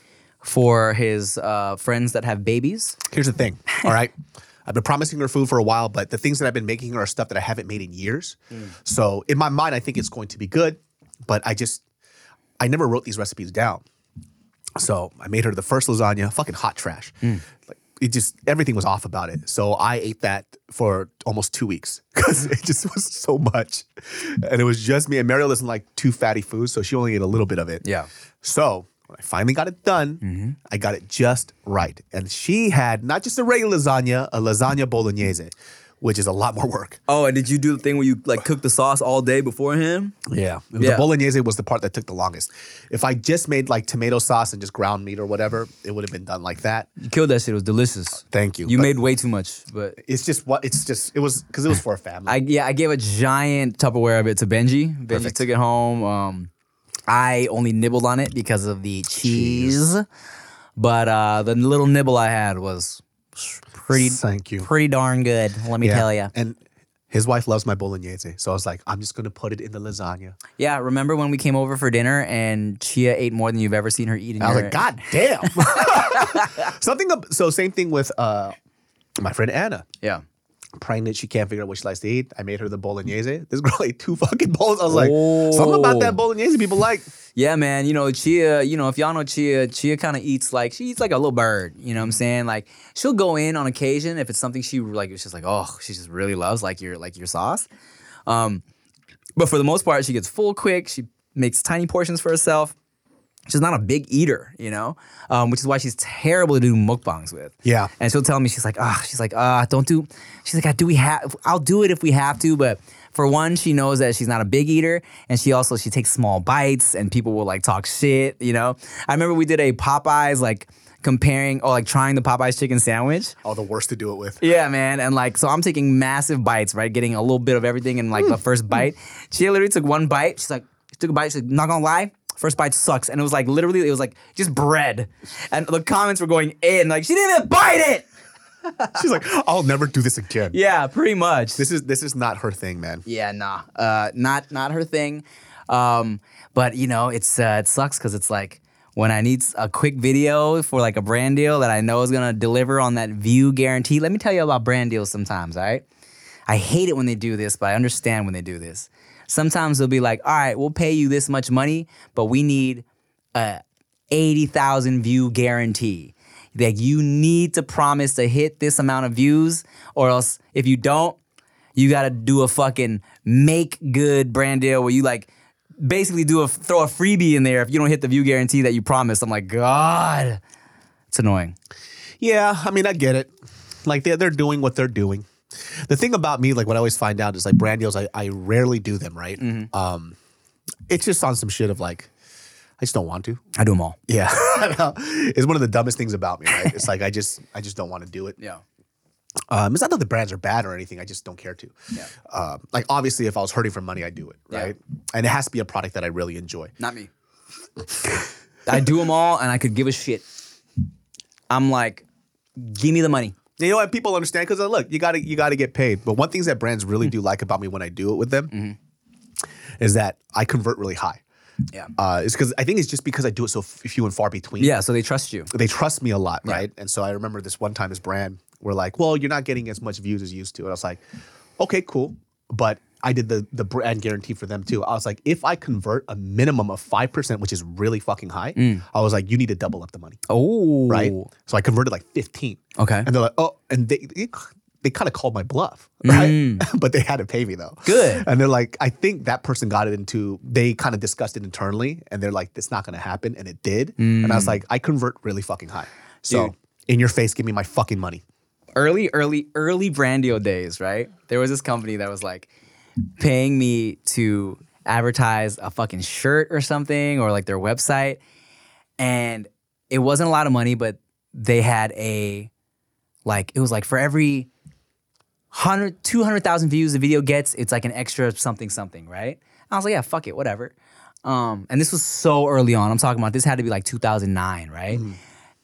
[SPEAKER 2] for his uh, friends that have babies.
[SPEAKER 3] Here's the thing, all right? [LAUGHS] I've been promising her food for a while, but the things that I've been making her are stuff that I haven't made in years. So in my mind, I think it's going to be good, but I just, I never wrote these recipes down. So I made her the first lasagna, fucking hot trash. Mm. Like it just everything was off about it. So I ate that for almost two weeks [LAUGHS] because it just [LAUGHS] was so much, and it was just me. And Mariel doesn't like too fatty foods, so she only ate a little bit of it.
[SPEAKER 2] Yeah.
[SPEAKER 3] So when I finally got it done, mm-hmm. I got it just right. And she had not just a regular lasagna, a lasagna bolognese, which is a lot more work.
[SPEAKER 2] Oh, and did you do the thing where you like cook the sauce all day beforehand?
[SPEAKER 3] Yeah. The bolognese was the part that took the longest. If I just made like tomato sauce and just ground meat or whatever, it would have been done like that.
[SPEAKER 2] You killed that shit. It was delicious.
[SPEAKER 3] Thank you.
[SPEAKER 2] You made way too much, but
[SPEAKER 3] it's just what it's just it was because it was for a family.
[SPEAKER 2] I yeah, I gave a giant Tupperware of it to Benji. Benji
[SPEAKER 3] Perfect.
[SPEAKER 2] took it home. Um, I only nibbled on it because of the cheese, but uh, the little nibble I had was pretty
[SPEAKER 3] Thank you.
[SPEAKER 2] pretty darn good. Let me
[SPEAKER 3] Yeah.
[SPEAKER 2] tell you.
[SPEAKER 3] And his wife loves my bolognese, so I was like, I'm just gonna put it in the lasagna.
[SPEAKER 2] Yeah, remember when we came over for dinner and Chia ate more than you've ever seen her eat in
[SPEAKER 3] I was
[SPEAKER 2] your
[SPEAKER 3] like, God damn. [LAUGHS] Something. So same thing with uh, my friend Anna.
[SPEAKER 2] Yeah.
[SPEAKER 3] pregnant. She can't figure out what she likes to eat. I made her the bolognese. This girl [LAUGHS] ate two fucking bowls. I was like, something about that
[SPEAKER 2] Oh.
[SPEAKER 3] bolognese people like.
[SPEAKER 2] Yeah, man. You know, Chia, you know, if y'all know Chia, Chia kind of eats like, she eats like a little bird. You know what I'm saying? Like, she'll go in on occasion if it's something she like, it's just like, oh, she just really loves, like your, like your sauce. Um, but for the most part, she gets full quick. She makes tiny portions for herself. She's not a big eater, you know, um, which is why she's terrible to do mukbangs with.
[SPEAKER 3] Yeah.
[SPEAKER 2] And she'll tell me, she's like, ah, she's like, ah, don't do. She's like, do we have? I'll do it if we have to, but for one, she knows that she's not a big eater, and she also she takes small bites, and people will like talk shit, you know. I remember we did a Popeyes like comparing or like trying the Popeyes chicken sandwich.
[SPEAKER 3] Oh, the worst to do it with.
[SPEAKER 2] Yeah, man. And like, so I'm taking massive bites, right? Getting a little bit of everything in like the mm. first bite. Mm. She literally took one bite. She's like, she took a bite. She's like, not gonna lie. First bite sucks. And it was like, literally, it was like just bread. And the comments were going in. Like, she didn't even bite it. [LAUGHS]
[SPEAKER 3] She's like, I'll never do this again.
[SPEAKER 2] Yeah, pretty much.
[SPEAKER 3] This is this is not her thing, man.
[SPEAKER 2] yeah, nah. Uh, not not her thing. Um, but you know, it's uh, it sucks because it's like when I need a quick video for like a brand deal that I know is gonna deliver on that view guarantee. Let me tell you about brand deals sometimes, all right? I hate it when they do this, but I understand when they do this. Sometimes they'll be like, all right, we'll pay you this much money, but we need a 80,000 view guarantee. Like you need to promise to hit this amount of views, or else if you don't, you gotta do a fucking make good brand deal where you like basically do a throw a freebie in there if you don't hit the view guarantee that you promised. I'm like, God, it's annoying.
[SPEAKER 3] Yeah, I mean, I get it. Like they're they're doing what they're doing. The thing about me, like what I always find out is like brand deals, I, I rarely do them, right? Um, it's just on some shit of like, I just don't want to.
[SPEAKER 2] I do them all.
[SPEAKER 3] Yeah, [LAUGHS] it's one of the dumbest things about me, right? It's like I just I just don't want to do it.
[SPEAKER 2] Yeah.
[SPEAKER 3] Um, it's not that the brands are bad or anything. I just don't care to.
[SPEAKER 2] Yeah.
[SPEAKER 3] Um, like obviously, if I was hurting for money, I'd do it,
[SPEAKER 2] Yeah.
[SPEAKER 3] right? And it has to be a product that I really enjoy.
[SPEAKER 2] Not me. I do them all and I could give a shit. I'm like, give me the money.
[SPEAKER 3] You know what? People understand because look, you gotta you gotta get paid. But one things that brands really do like about me when I do it with them is that I convert really high.
[SPEAKER 2] Yeah.
[SPEAKER 3] Uh, it's because I think it's just because I do it so f- few and far between.
[SPEAKER 2] Yeah, so they trust you.
[SPEAKER 3] they trust me a lot, right? And so I remember this one time, this brand were like, "Well, you're not getting as much views as you used to." And I was like, "Okay, cool," but I did the the brand guarantee for them too. I was like, if I convert a minimum of five percent, which is really fucking high, I was like, you need to double up the money,
[SPEAKER 2] Oh.
[SPEAKER 3] right? So I converted like fifteen.
[SPEAKER 2] Okay.
[SPEAKER 3] and they're like, "Oh," and they they, they kind of called my bluff, [LAUGHS] right? Mm. [LAUGHS] but they had to pay me though.
[SPEAKER 2] Good.
[SPEAKER 3] And they're like, I think that person got it into. They kind of discussed it internally, and they're like, "It's not going to happen," and it did. And I was mm. like, I convert really fucking high. So
[SPEAKER 2] Dude.
[SPEAKER 3] in your face, give me my fucking money.
[SPEAKER 2] early, early, early Brandio days, right? There was this company that was like paying me to advertise a fucking shirt or something or like their website. And it wasn't a lot of money, but they had a, like, it was like for every 100, 200,000 views the video gets, it's like an extra something, something, right? I was like, yeah, fuck it, whatever. Um, and this was so early on. I'm talking about this had to be like 2009, right?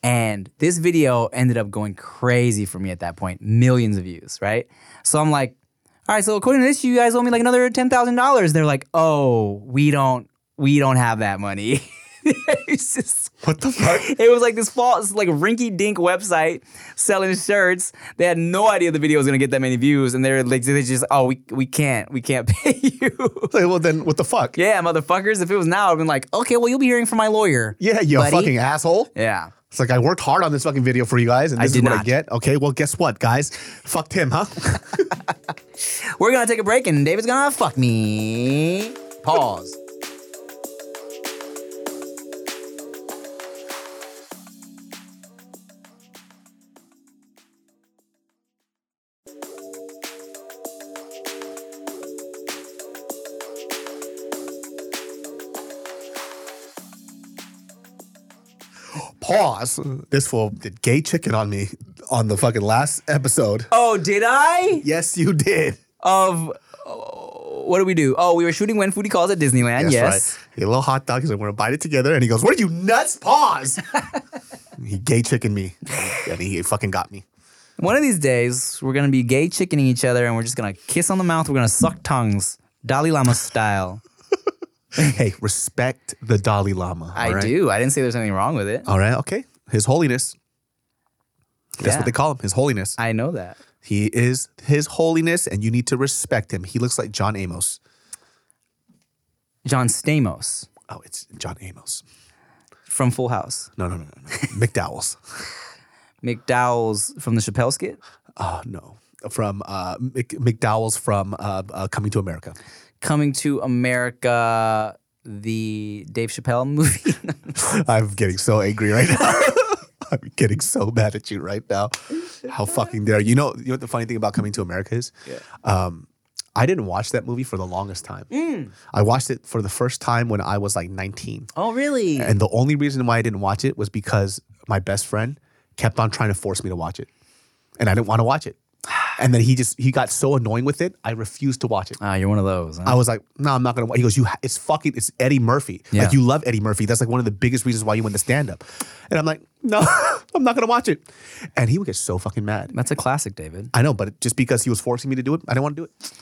[SPEAKER 2] And this video ended up going crazy for me at that point, millions of views, right? So I'm like, all right, so according to this, you guys owe me like another ten thousand dollars. They're like, oh, we don't, we don't have that money. [LAUGHS] it's just,
[SPEAKER 3] What the fuck? [LAUGHS]
[SPEAKER 2] it was like this false, like rinky dink website selling shirts. They had no idea the video was gonna get that many views, and they're like, they just, oh, we we can't, we can't [LAUGHS] pay you.
[SPEAKER 3] Like, well, then what the fuck?
[SPEAKER 2] yeah, motherfuckers. If it was now, I'd been like, okay, well, you'll be hearing from my lawyer.
[SPEAKER 3] Yeah, you
[SPEAKER 2] buddy.
[SPEAKER 3] fucking asshole.
[SPEAKER 2] Yeah.
[SPEAKER 3] It's like I worked hard on this fucking video for you guys, and this is what I get. Okay, well, guess what, guys? Fucked him, huh? [LAUGHS]
[SPEAKER 2] We're gonna take a break and David's gonna fuck me. Pause.
[SPEAKER 3] Pause. This fool did gay chicken on me on the fucking last episode.
[SPEAKER 2] Oh, did I?
[SPEAKER 3] Yes, you did.
[SPEAKER 2] Of oh, what do we do? Oh, we were shooting when Foodie Calls at Disneyland.
[SPEAKER 3] That's
[SPEAKER 2] yes.
[SPEAKER 3] right. He had a little hot dog. He's like, we're gonna bite it together. And he goes, What are you nuts? Pause. [LAUGHS] he gay chicken me. And he fucking got me.
[SPEAKER 2] One of these days, we're gonna be gay chickening each other, and we're just gonna kiss on the mouth. We're gonna suck tongues, Dalai Lama style.
[SPEAKER 3] Hey, respect the Dalai Lama.
[SPEAKER 2] I
[SPEAKER 3] right?
[SPEAKER 2] do. I didn't say there's anything wrong with it.
[SPEAKER 3] All right, okay. His holiness. That's
[SPEAKER 2] Yeah.
[SPEAKER 3] what they call him, his holiness.
[SPEAKER 2] I know that.
[SPEAKER 3] he is his holiness, and you need to respect him. He looks like John Amos.
[SPEAKER 2] John Stamos
[SPEAKER 3] Oh, it's John Amos.
[SPEAKER 2] from Full House.
[SPEAKER 3] No, no, no, no, no. [LAUGHS] McDowell's.
[SPEAKER 2] McDowell's from the Chappelle skit.
[SPEAKER 3] Oh, no. From uh, Mc, McDowell's from uh, uh, Coming to America.
[SPEAKER 2] Coming to America, the Dave Chappelle movie. [LAUGHS]
[SPEAKER 3] I'm getting so angry right now. [LAUGHS] I'm getting so mad at you right now. How fucking dare you? You know, you know what the funny thing about Coming to America is? Um, I didn't watch that movie for the longest time. I watched it for the first time when I was like 19.
[SPEAKER 2] oh, really?
[SPEAKER 3] And the only reason why I didn't watch it was because my best friend kept on trying to force me to watch it. And I didn't want to watch it. And then he just he got so annoying with it, I refused to watch it.
[SPEAKER 2] Ah, you're one of those. Huh?
[SPEAKER 3] I was like, no, I'm not gonna. wa-" He goes, you. Ha- it's fucking. It's Eddie Murphy.
[SPEAKER 2] Yeah.
[SPEAKER 3] Like you love Eddie Murphy. That's like one of the biggest reasons why you went to stand up. And I'm like, no, [LAUGHS] I'm not gonna watch it. And he would get so fucking mad.
[SPEAKER 2] That's a classic, David.
[SPEAKER 3] I know, but just because he was forcing me to do it, I didn't want to do it.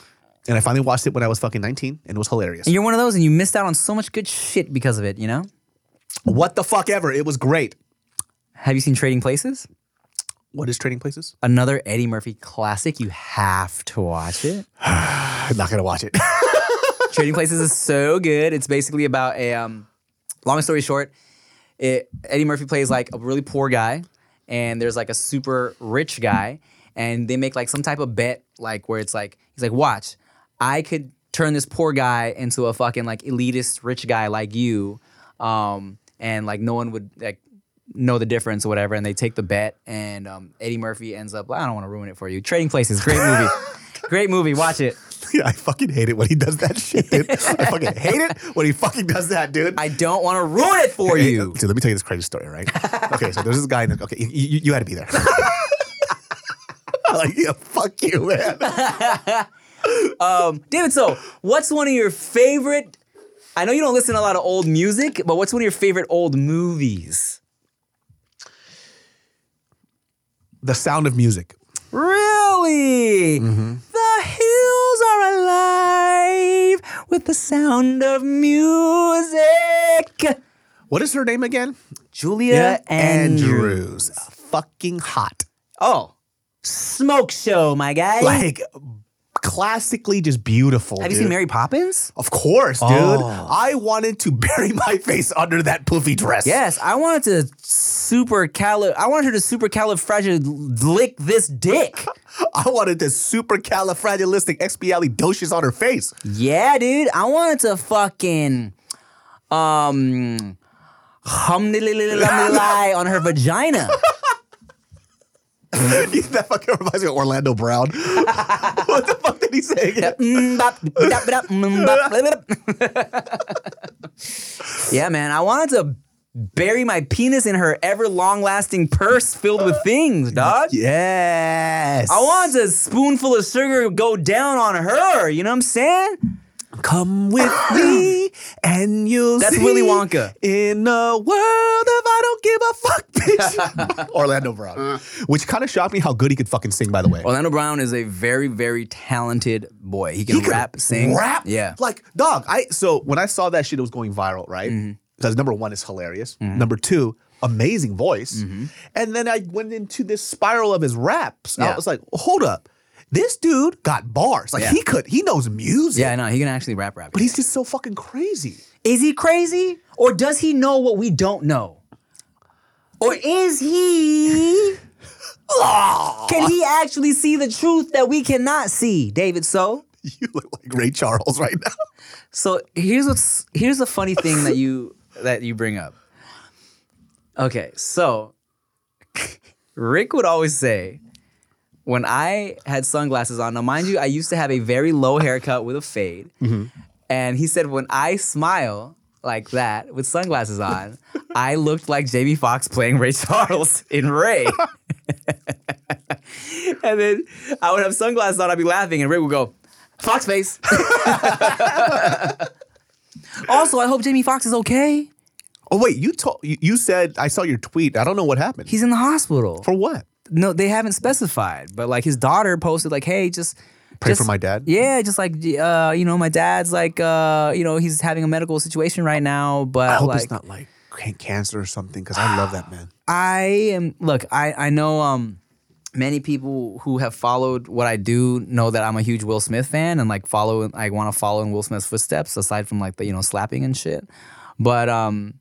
[SPEAKER 3] And I finally watched it when I was fucking 19, and it was hilarious.
[SPEAKER 2] And you're one of those, and you missed out on so much good shit because of it. You know?
[SPEAKER 3] What the fuck ever. It was great.
[SPEAKER 2] Have you seen Trading Places?
[SPEAKER 3] What is Trading Places?
[SPEAKER 2] Another Eddie Murphy classic. You have to watch it. [SIGHS]
[SPEAKER 3] I'm not gonna watch it. [LAUGHS]
[SPEAKER 2] Trading Places is so good. It's basically about a um, long story short, it, Eddie Murphy plays like a really poor guy, and there's like a super rich guy, and they make like some type of bet, like where it's like he's like, watch, I could turn this poor guy into a fucking like elitist rich guy like you, um, and like no one would like know the difference or whatever, and they take the bet, and um, Eddie Murphy ends up. I don't want to ruin it for you. Trading Places, great movie, [LAUGHS] great movie. Watch it.
[SPEAKER 3] yeah, I fucking hate it when he does that shit, dude. I fucking hate it when he fucking does that, dude.
[SPEAKER 2] I don't want to ruin it for you.
[SPEAKER 3] Dude, let me tell you this crazy story, right? Okay, so there's this guy. In the, okay, you, you, you had to be there. [LAUGHS] like, yeah, fuck you, man. [LAUGHS]
[SPEAKER 2] Um, David, so what's one of your favorite? I know you don't listen to a lot of old music, but what's one of your favorite old movies?
[SPEAKER 3] The Sound of Music.
[SPEAKER 2] Really? Mm-hmm. The hills are alive with the sound of music.
[SPEAKER 3] What is her name again?
[SPEAKER 2] Julia Andrews.
[SPEAKER 3] Fucking hot.
[SPEAKER 2] Oh, smoke show, my guy.
[SPEAKER 3] Like, classically just beautiful.
[SPEAKER 2] Have you seen Mary Poppins?
[SPEAKER 3] Of course, dude.
[SPEAKER 2] Oh.
[SPEAKER 3] I wanted to [LAUGHS] bury my face under that poofy dress.
[SPEAKER 2] Yes, I wanted to super cali. I wanted her to super lick this dick. [LAUGHS]
[SPEAKER 3] I wanted this supercalifragilisticexpialidocious on her face.
[SPEAKER 2] Yeah, dude. I wanted to fucking um humdiddly on her vagina. [LAUGHS]
[SPEAKER 3] that fucking reminds me of Orlando Brown. [LAUGHS] what the fuck did he say
[SPEAKER 2] yeah, man. I wanted to bury my penis in her ever long lasting purse filled with things, dog.
[SPEAKER 3] Yes.
[SPEAKER 2] I wanted a spoonful of sugar go down on her. You know what I'm saying?
[SPEAKER 3] Come with me [COUGHS] and you'll
[SPEAKER 2] That's
[SPEAKER 3] see
[SPEAKER 2] Willy Wonka.
[SPEAKER 3] In a world of I don't give a fuck, bitch. [LAUGHS] Orlando Brown. Which kind of shocked me how good he could fucking sing, by the way.
[SPEAKER 2] Orlando Brown is a very, very talented boy. He can
[SPEAKER 3] He
[SPEAKER 2] rap, sing.
[SPEAKER 3] Rap?
[SPEAKER 2] Yeah.
[SPEAKER 3] Like, dog, I so when I saw that shit, it was going viral, right?
[SPEAKER 2] Mm-hmm.
[SPEAKER 3] Because number one, it's hilarious. Number two, amazing voice.
[SPEAKER 2] Mm-hmm.
[SPEAKER 3] And then I went into this spiral of his raps. I was like, hold up. This dude got bars. Like
[SPEAKER 2] Yeah.
[SPEAKER 3] he could, he knows music.
[SPEAKER 2] Yeah, I know. He can actually rap rap.
[SPEAKER 3] But he's just so fucking crazy.
[SPEAKER 2] Is he crazy? Or does he know what we don't know? Or is he. [LAUGHS] Can he actually see the truth that we cannot see, David So?
[SPEAKER 3] You look like Ray Charles right now.
[SPEAKER 2] So here's what's here's the funny thing that you that you bring up. Okay, so [LAUGHS] Rick would always say when I had sunglasses on. Now, mind you, I used to have a very low haircut with a fade, mm-hmm. and he said when I smile like that with sunglasses on, [LAUGHS] I looked like Jamie Foxx playing Ray Charles in Ray. [LAUGHS] and then I would have sunglasses on, I'd be laughing, and Ray would go, Fox face. [LAUGHS] also, I hope Jamie Foxx is okay.
[SPEAKER 3] Oh wait, you told you, you said I saw your tweet. I don't know what happened.
[SPEAKER 2] He's in the hospital.
[SPEAKER 3] for what?
[SPEAKER 2] No, they haven't specified, but like his daughter posted, like, "Hey, just
[SPEAKER 3] Pray
[SPEAKER 2] just-
[SPEAKER 3] for my dad.
[SPEAKER 2] Yeah, just like uh, you know, my dad's like, uh, you know, he's having a medical situation right now, but
[SPEAKER 3] I hope
[SPEAKER 2] like,
[SPEAKER 3] it's not like cancer or something because I love that man. [SIGHS]
[SPEAKER 2] I am look, I I know um many people who have followed what I do know that I'm a huge Will Smith fan and like follow I want to follow in Will Smith's footsteps aside from like the you know slapping and shit. But um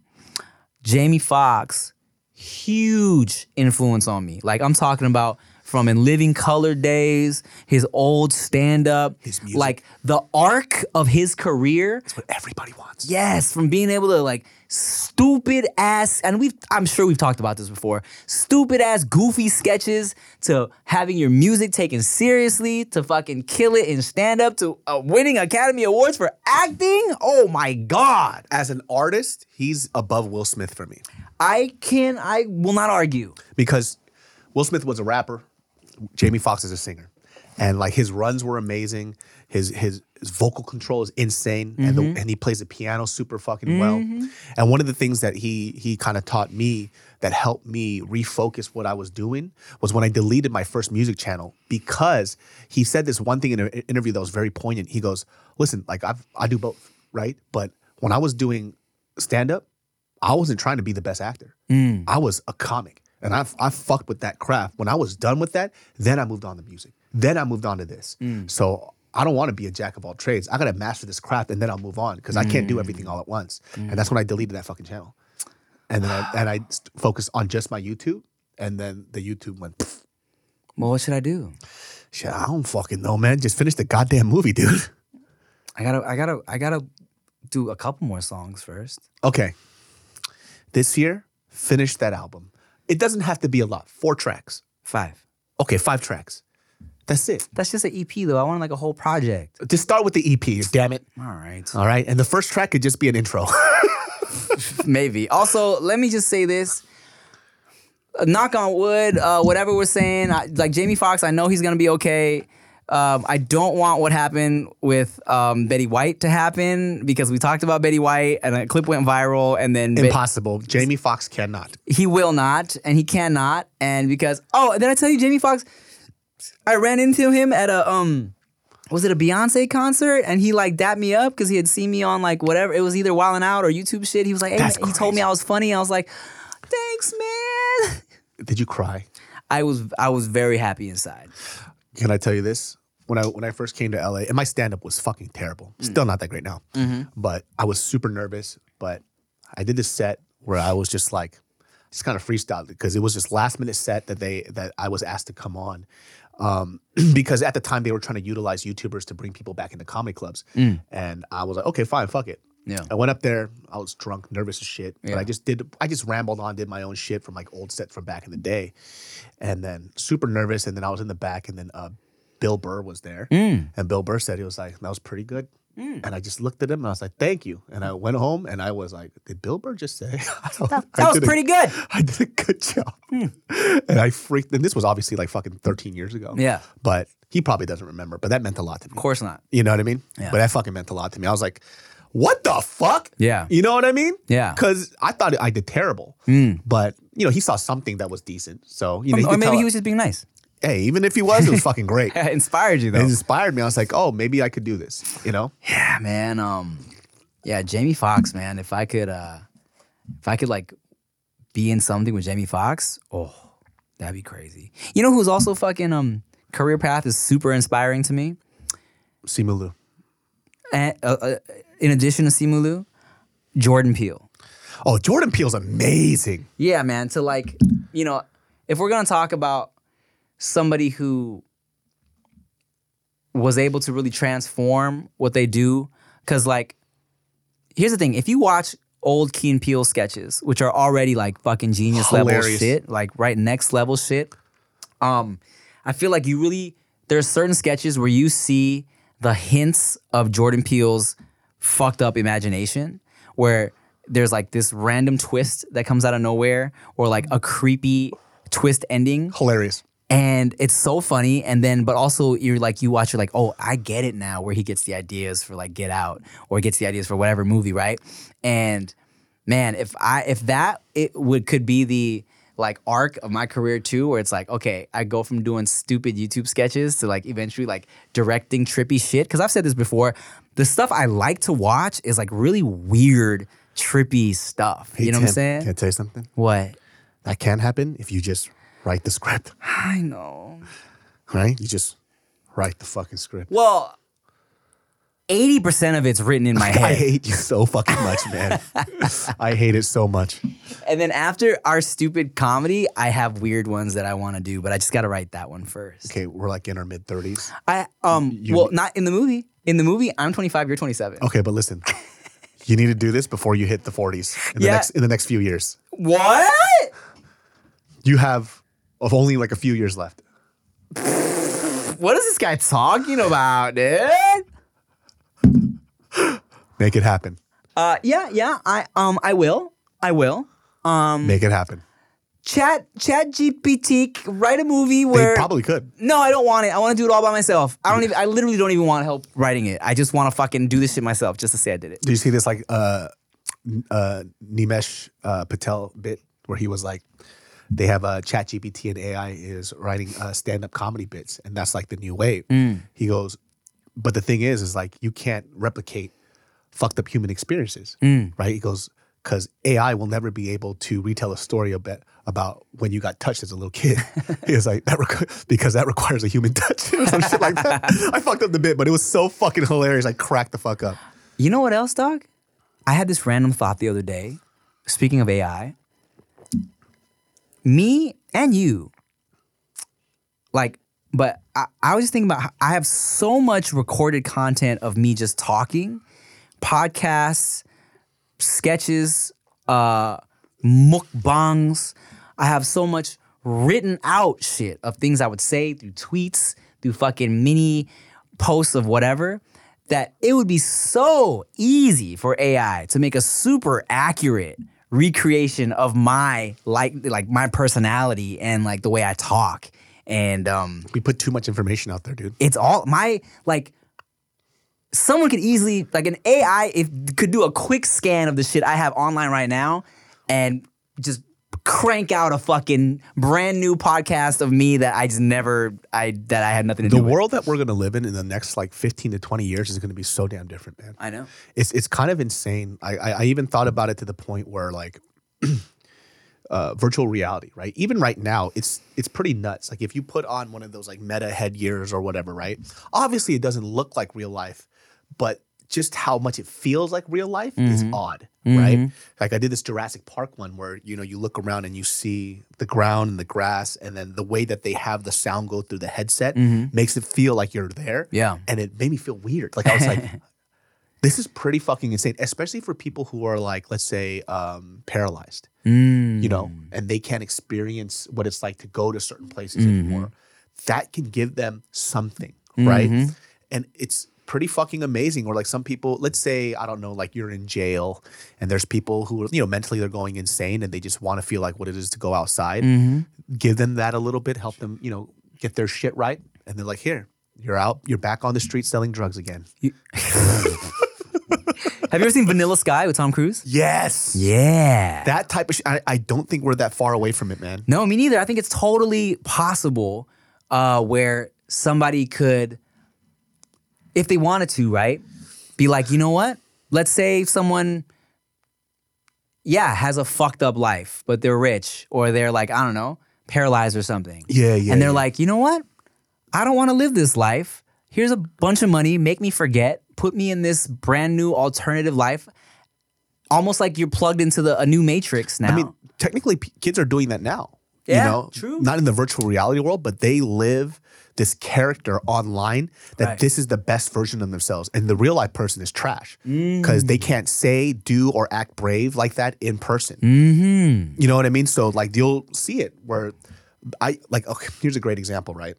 [SPEAKER 2] Jamie Foxx huge influence on me. Like I'm talking about from in Living Color days, his old stand up, like the arc of his career
[SPEAKER 3] That's what everybody wants.
[SPEAKER 2] Yes, from being able to like stupid ass, and we've I'm sure we've talked about this before. Stupid ass, goofy sketches to having your music taken seriously to fucking kill it in stand up to uh, winning Academy Awards for acting. Oh my god,
[SPEAKER 3] As an artist, he's above Will Smith for me
[SPEAKER 2] I can I will not argue.
[SPEAKER 3] because Will Smith was a rapper, Jamie Foxx is a singer, and like his runs were amazing. His his his vocal control is insane, and the, mm-hmm. and he plays the piano super fucking well. Mm-hmm. And one of the things that he he kind of taught me that helped me refocus what I was doing was when I deleted my first music channel because he said this one thing in an interview that was very poignant. He goes, "Listen, like I I do both, right? But when I was doing stand up, I wasn't trying to be the best actor.
[SPEAKER 2] Mm.
[SPEAKER 3] I was a comic. And I, I fucked with that craft. When I was done with that, then I moved on to music. Then I moved on to this.
[SPEAKER 2] Mm.
[SPEAKER 3] So I don't want to be a jack of all trades. I got to master this craft and then I'll move on because I can't
[SPEAKER 2] Mm.
[SPEAKER 3] do everything all at once. And that's when I deleted that fucking channel. And then I, [GASPS] and I focused on just my YouTube. And then the YouTube went, pfft.
[SPEAKER 2] Well, what should I do?
[SPEAKER 3] shit, I don't fucking know, man. Just finish the goddamn movie, dude.
[SPEAKER 2] I gotta, I gotta, I gotta do a couple more songs first.
[SPEAKER 3] Okay. This year, finish that album. It doesn't have to be a lot. Four tracks.
[SPEAKER 2] Five.
[SPEAKER 3] Okay, five tracks. That's it.
[SPEAKER 2] That's just an EP though. I want like a whole project.
[SPEAKER 3] Just start with the EP, damn it.
[SPEAKER 2] All right.
[SPEAKER 3] All right. And the first track could just be an intro. [LAUGHS]
[SPEAKER 2] Maybe. Also, let me just say this. Knock on wood, uh, whatever we're saying, I, like Jamie Foxx, I know he's gonna be okay. Um, I don't want what happened with um, Betty White to happen because we talked about Betty White and a clip went viral, and then
[SPEAKER 3] Impossible. Jamie Foxx cannot.
[SPEAKER 2] he will not and he cannot, and because oh, did I tell you Jamie Foxx? I ran into him at a um, was it a Beyonce concert? And he like dapped me up because he had seen me on like whatever. It was either Wildin' Out or YouTube shit. He was like, hey, he told me. I was funny. I was like, thanks, man.
[SPEAKER 3] Did you cry?
[SPEAKER 2] I was I was very happy inside.
[SPEAKER 3] Can I tell you this? When I when I first came to LA, and my stand up was fucking terrible. Still not that great now. But I was super nervous. But I did this set where I was just like, just kind of freestyled because it was just last minute set that they that I was asked to come on. Um, [CLEARS THROAT] because at the time they were trying to utilize YouTubers to bring people back into comedy clubs, and I was like, okay, fine, fuck it.
[SPEAKER 2] Yeah.
[SPEAKER 3] I went up there. I was drunk, nervous as shit, but
[SPEAKER 2] Yeah.
[SPEAKER 3] I just did. I just rambled on, did my own shit from like old set from back in the day, and then super nervous. And then I was in the back, and then uh, Bill Burr was there,
[SPEAKER 2] Mm.
[SPEAKER 3] and Bill Burr said he was like, "That was pretty good." Mm. And I just looked at him and I was like, "Thank you." And I went home and I was like, "Did Bill Burr just say [LAUGHS]
[SPEAKER 2] That was pretty good. [LAUGHS]
[SPEAKER 3] I did a good job. Mm. And I freaked. And this was obviously like fucking 13 years ago.
[SPEAKER 2] Yeah.
[SPEAKER 3] But he probably doesn't remember. But that meant a lot to me.
[SPEAKER 2] Of course not.
[SPEAKER 3] You know what I mean?
[SPEAKER 2] Yeah.
[SPEAKER 3] But that fucking meant a lot to me. I was like, what the fuck?
[SPEAKER 2] Yeah.
[SPEAKER 3] You know what I mean?
[SPEAKER 2] Yeah.
[SPEAKER 3] Because I thought I did terrible. Mm. But, you know, he saw something that was decent. So, you know, he
[SPEAKER 2] or maybe he was just being nice.
[SPEAKER 3] Hey, even if he was, it was fucking great. [LAUGHS]
[SPEAKER 2] It inspired you
[SPEAKER 3] It
[SPEAKER 2] though.
[SPEAKER 3] inspired me. I was like, oh, maybe I could do this, you know?
[SPEAKER 2] Yeah, man. Um, yeah, Jamie Foxx, man. If I could, uh, if I could like be in something with Jamie Foxx, oh, that'd be crazy. You know who's also fucking um career path is super inspiring to me.
[SPEAKER 3] Simu Liu.
[SPEAKER 2] And, uh, uh, in addition to Simu Liu, Jordan Peele.
[SPEAKER 3] Oh, Jordan Peele's amazing.
[SPEAKER 2] Yeah, man. To like, you know, if we're gonna talk about somebody who was able to really transform what they do, because like, here's the thing: if you watch old Key and Peele sketches, which are already like fucking genius level shit, like right next level shit, um, I feel like you really there's certain sketches where you see the hints of Jordan Peele's fucked up imagination, where there's like this random twist that comes out of nowhere, or like a creepy twist ending,
[SPEAKER 3] Hilarious.
[SPEAKER 2] And it's so funny. And then, but also you're like you watch, you're like, oh, I get it now, where he gets the ideas for like Get Out, or gets the ideas for whatever movie, right? And man, if I if that it would could be the like arc of my career too, where it's like, okay, I go from doing stupid YouTube sketches to like eventually like directing trippy shit. Cause I've said this before, the stuff I like to watch is like really weird, trippy stuff.
[SPEAKER 3] Hey,
[SPEAKER 2] you know what I'm saying?
[SPEAKER 3] Can I tell you something?
[SPEAKER 2] What?
[SPEAKER 3] That can happen if you just write the script,
[SPEAKER 2] I know.
[SPEAKER 3] right? You just write the fucking script.
[SPEAKER 2] Well, 80% of it's written in my [LAUGHS] head.
[SPEAKER 3] I hate you so fucking much, man. [LAUGHS] I hate it so much.
[SPEAKER 2] And then after our stupid comedy, I have weird ones that I want to do, but I just got to write that one first.
[SPEAKER 3] Okay, we're like in our mid 30s.
[SPEAKER 2] I um
[SPEAKER 3] You-
[SPEAKER 2] well, not in the movie. In the movie, I'm 25, you're 27.
[SPEAKER 3] Okay, but listen. You need to do this before you hit the 40s in the
[SPEAKER 2] Yeah.
[SPEAKER 3] next in the next few years.
[SPEAKER 2] What?
[SPEAKER 3] You have of only like a few years left.
[SPEAKER 2] What is this guy talking about, dude?
[SPEAKER 3] Make it happen.
[SPEAKER 2] Uh yeah, yeah, I um I will. I will. Um
[SPEAKER 3] Make it happen.
[SPEAKER 2] chat chat GPT write a movie where They
[SPEAKER 3] probably could.
[SPEAKER 2] No, I don't want it. I want to do it all by myself. I don't even I literally don't even want help writing it. I just want to fucking do this shit myself just to say I did it.
[SPEAKER 3] Do you see this like uh uh Nimesh uh, Patel bit where he was like they have a uh, chat GPT and AI is writing uh, stand-up comedy bits and that's like the new wave. He goes, but the thing is, is like you can't replicate fucked up human experiences, right? He goes, because AI will never be able to retell a story a bit about when you got touched as a little kid. [LAUGHS] he was like, that requ- because that requires a human touch [LAUGHS] or some shit like that. [LAUGHS] I fucked up the bit, but it was so fucking hilarious. I cracked the fuck up.
[SPEAKER 2] You know what else, dog? I had this random thought the other day. Speaking of AI, me and you, like, but I, I was just thinking about I have so much recorded content of me just talking, podcasts, sketches, uh, mukbangs. I have so much written out shit of things I would say through tweets, through fucking mini posts of whatever, that it would be so easy for AI to make a super accurate recreation of my like like my personality and like the way I talk. And um
[SPEAKER 3] We put too much information out there, dude.
[SPEAKER 2] it's all my like someone could easily like an AI if could do a quick scan of the shit I have online right now and just crank out a fucking brand new podcast of me that I just never I that I had nothing to
[SPEAKER 3] The
[SPEAKER 2] do with.
[SPEAKER 3] world that we're gonna live in in the next like 15 to 20 years is gonna be so damn different, man.
[SPEAKER 2] I know.
[SPEAKER 3] it's it's kind of insane. I, I I even thought about it to the point where like [CLEARS THROAT] uh, virtual reality, right? Even right now, it's it's pretty nuts. Like if you put on one of those like meta head headgears or whatever, right? Obviously, it doesn't look like real life, but just how much it feels like real life is mm-hmm. odd, right? Mm-hmm. Like I did this Jurassic Park one where you know you look around and you see the ground and the grass, and then the way that they have the sound go through the headset mm-hmm. makes it feel like you're there.
[SPEAKER 2] Yeah.
[SPEAKER 3] and it made me feel weird. Like I was like. [LAUGHS] This is pretty fucking insane, especially for people who are like, let's say, um, paralyzed, mm. you know, and they can't experience what it's like to go to certain places anymore. That can give them something, right? And it's pretty fucking amazing. Or like some people, let's say, I don't know, like you're in jail and there's people who, you know, mentally they're going insane and they just want to feel like what it is to go outside. Give them that a little bit, help them, you know, get their shit right. And they're like, here, you're out, you're back on the street selling drugs again. [LAUGHS]
[SPEAKER 2] Have you ever seen Vanilla Sky with Tom Cruise?
[SPEAKER 3] Yes.
[SPEAKER 2] Yeah.
[SPEAKER 3] That type of shit. I, I don't think we're that far away from it, man.
[SPEAKER 2] No, me neither. I think it's totally possible uh, where somebody could, if they wanted to, right, be like, you know what? Let's say someone, yeah, has a fucked up life, but they're rich or they're like, I don't know, paralyzed or something.
[SPEAKER 3] Yeah, yeah,
[SPEAKER 2] And they're
[SPEAKER 3] yeah.
[SPEAKER 2] like, you know what? I don't want to live this life. Here's a bunch of money, make me forget, put me in this brand new alternative life. Almost like you're plugged into the a new matrix now.
[SPEAKER 3] I mean, technically, p- kids are doing that now.
[SPEAKER 2] Yeah,
[SPEAKER 3] you know,
[SPEAKER 2] true.
[SPEAKER 3] Not in the virtual reality world, but they live this character online that
[SPEAKER 2] Right.
[SPEAKER 3] this is the best version of themselves, and the real life person is trash
[SPEAKER 2] Mm.
[SPEAKER 3] because they can't say, do, or act brave like that in person.
[SPEAKER 2] mm-hmm.
[SPEAKER 3] You know what I mean? So like you'll see it where I like okay, here's a great example, right?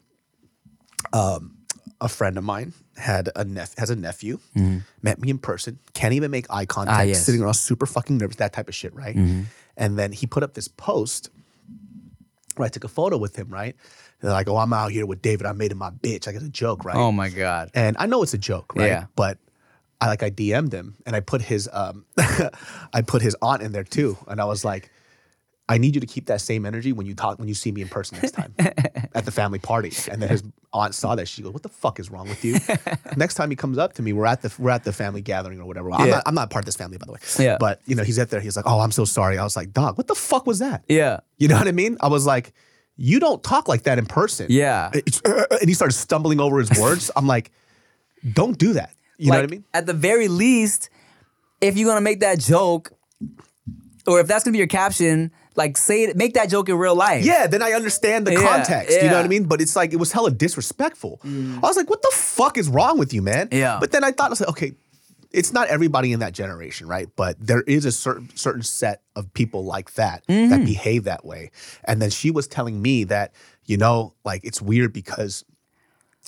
[SPEAKER 3] Um a friend of mine had a nep- has a nephew, met me in person, can't even make eye contact,
[SPEAKER 2] Mm-hmm. Ah, yes. Mm-hmm.
[SPEAKER 3] sitting around super fucking nervous, that type of shit, right? And then he put up this post where I took a photo with him, right? They're like, oh, I'm out here with David. I made him my bitch. Like it's a joke, right?
[SPEAKER 2] Oh my God.
[SPEAKER 3] And I know it's a joke, right?
[SPEAKER 2] Yeah.
[SPEAKER 3] But I like I DM'd him and I put his um [LAUGHS] I put his aunt in there too. And I was like, I need you to keep that same energy when you talk when you see me in person next time [LAUGHS] at the family party. And then his aunt saw that. She goes, What the fuck is wrong with you? [LAUGHS] next time he comes up to me, we're at the we're at the family gathering or whatever. I'm not I'm not part of this family, by the way.
[SPEAKER 2] Yeah.
[SPEAKER 3] But you know, he's at there, he's like, Oh, I'm so sorry. I was like, dog, what the fuck was that?
[SPEAKER 2] Yeah.
[SPEAKER 3] You know what I mean? I was like, you don't talk like that in person.
[SPEAKER 2] Yeah.
[SPEAKER 3] It's- uh, uh, and he started stumbling over his words. I'm like, don't do that. You know what I mean?
[SPEAKER 2] At the very least, if you're gonna make that joke, or if that's gonna be your caption, like say it, make that joke in real life.
[SPEAKER 3] Yeah, then I understand the
[SPEAKER 2] Yeah,
[SPEAKER 3] context. You know what I mean? But it's like it was hella disrespectful. Mm. I was like, what the fuck is wrong with you, man?
[SPEAKER 2] Yeah.
[SPEAKER 3] But then I thought I was like, okay, it's not everybody in that generation, right? But there is a certain certain set of people like that
[SPEAKER 2] Mm-hmm.
[SPEAKER 3] that behave that way. And then she was telling me that, you know, like it's weird because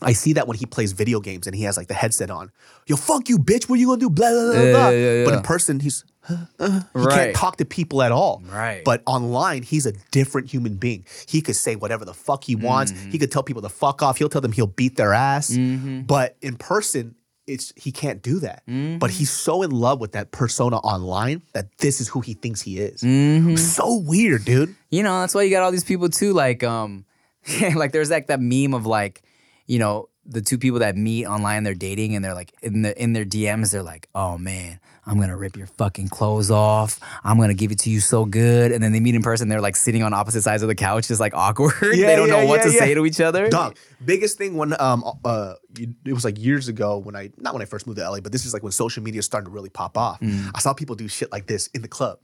[SPEAKER 3] I see that when he plays video games and he has like the headset on. Yo, fuck you, bitch. What are you gonna do? Blah blah blah.
[SPEAKER 2] Yeah,
[SPEAKER 3] blah.
[SPEAKER 2] yeah,
[SPEAKER 3] But in person, he's he
[SPEAKER 2] Right.
[SPEAKER 3] can't talk to people at all.
[SPEAKER 2] Right.
[SPEAKER 3] But online, he's a different human being. He could say whatever the fuck he wants.
[SPEAKER 2] Mm-hmm.
[SPEAKER 3] He could tell people to fuck off. He'll tell them he'll beat their ass. But in person, it's he can't do that.
[SPEAKER 2] Mm-hmm.
[SPEAKER 3] But he's so in love with that persona online that this is who he thinks he is.
[SPEAKER 2] Mm-hmm.
[SPEAKER 3] So weird, dude.
[SPEAKER 2] You know, that's why you got all these people too. Like, um, [LAUGHS] like there's like that meme of like, you know, the two people that meet online, they're dating, and they're like in the in their DMs, they're like, "Oh man, I'm gonna rip your fucking clothes off. I'm gonna give it to you so good." And then they meet in person, they're like sitting on opposite sides of the couch, just like awkward. [LAUGHS]
[SPEAKER 3] Yeah,
[SPEAKER 2] they don't know what
[SPEAKER 3] yeah,
[SPEAKER 2] to
[SPEAKER 3] yeah.
[SPEAKER 2] say to each other.
[SPEAKER 3] Dog, biggest thing when um uh it was like years ago when I not when I first moved to LA, but this is like when social media started to really pop off.
[SPEAKER 2] Mm.
[SPEAKER 3] I saw people do shit like this in the club.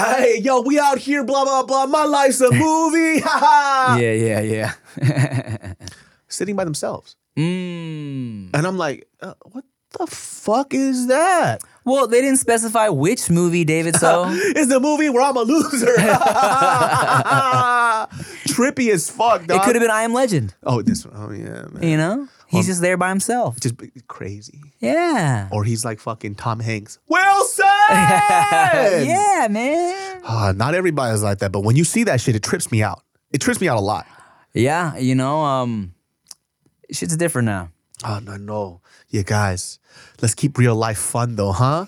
[SPEAKER 3] Hey, yo, we out here, blah blah blah. My life's a [LAUGHS] movie, ha ha.
[SPEAKER 2] Yeah, yeah, yeah. [LAUGHS]
[SPEAKER 3] Sitting by themselves,
[SPEAKER 2] mm.
[SPEAKER 3] and I'm like, uh, what the fuck is that?
[SPEAKER 2] Well, they didn't specify which movie, David. So [LAUGHS]
[SPEAKER 3] It's the movie where I'm a loser. [LAUGHS] Trippy as fuck, dog.
[SPEAKER 2] it could have been I Am Legend.
[SPEAKER 3] Oh, this one. Oh yeah, man.
[SPEAKER 2] You know, he's just there by himself.
[SPEAKER 3] Just crazy.
[SPEAKER 2] Yeah.
[SPEAKER 3] Or he's like fucking Tom Hanks. Wilson. [LAUGHS]
[SPEAKER 2] yeah, man.
[SPEAKER 3] Ah, not everybody's like that, but when you see that shit, it trips me out. It trips me out a lot.
[SPEAKER 2] Yeah, you know, um, shit's different now.
[SPEAKER 3] Oh no, no. Yeah, guys, let's keep real life fun though, huh?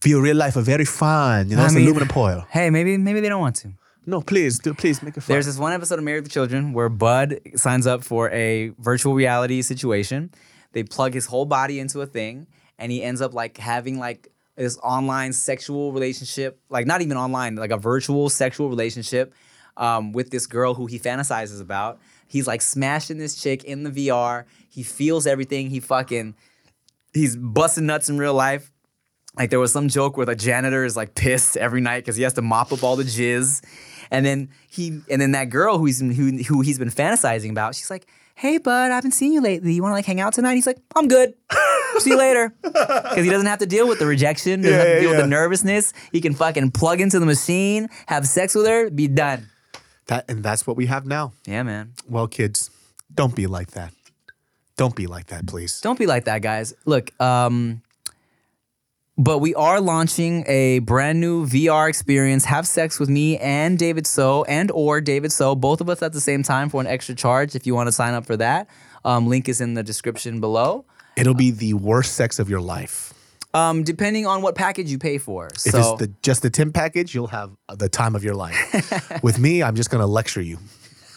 [SPEAKER 3] Feel real life a very fun. You know,
[SPEAKER 2] I
[SPEAKER 3] it's
[SPEAKER 2] mean-
[SPEAKER 3] aluminum foil.
[SPEAKER 2] Hey, maybe maybe they don't want to.
[SPEAKER 3] No, please, do please make it fun.
[SPEAKER 2] There's this one episode of Married with Children where Bud signs up for a virtual reality situation. They plug his whole body into a thing, and he ends up like having like this online sexual relationship, like not even online, like a virtual sexual relationship um, with this girl who he fantasizes about. He's like smashing this chick in the VR. He feels everything. He fucking he's busting nuts in real life. Like there was some joke where the janitor is like pissed every night because he has to mop up all the jizz, and then he and then that girl who he's who, who he's been fantasizing about, she's like, "Hey, bud, I haven't seen you lately. You want to like hang out tonight?" He's like, "I'm good. [LAUGHS] See you later," because he doesn't have to deal with the rejection, doesn't have to
[SPEAKER 3] Yeah,
[SPEAKER 2] deal with the nervousness. He can fucking plug into the machine, have sex with her, be done.
[SPEAKER 3] That, and that's what we have now.
[SPEAKER 2] Yeah, man.
[SPEAKER 3] Well, kids, don't be like that. Don't be like that, please.
[SPEAKER 2] Don't be like that, guys. Look, um, but we are launching a brand new VR experience. Have sex with me and David So and or David So, both of us at the same time for an extra charge. If you want to sign up for that, um, link is in the description below.
[SPEAKER 3] It'll be the worst sex of your life.
[SPEAKER 2] Um, depending on what package you pay for.
[SPEAKER 3] If
[SPEAKER 2] so
[SPEAKER 3] it's the just the Tim package, you'll have the time of your life. [LAUGHS] With me, I'm just gonna lecture you.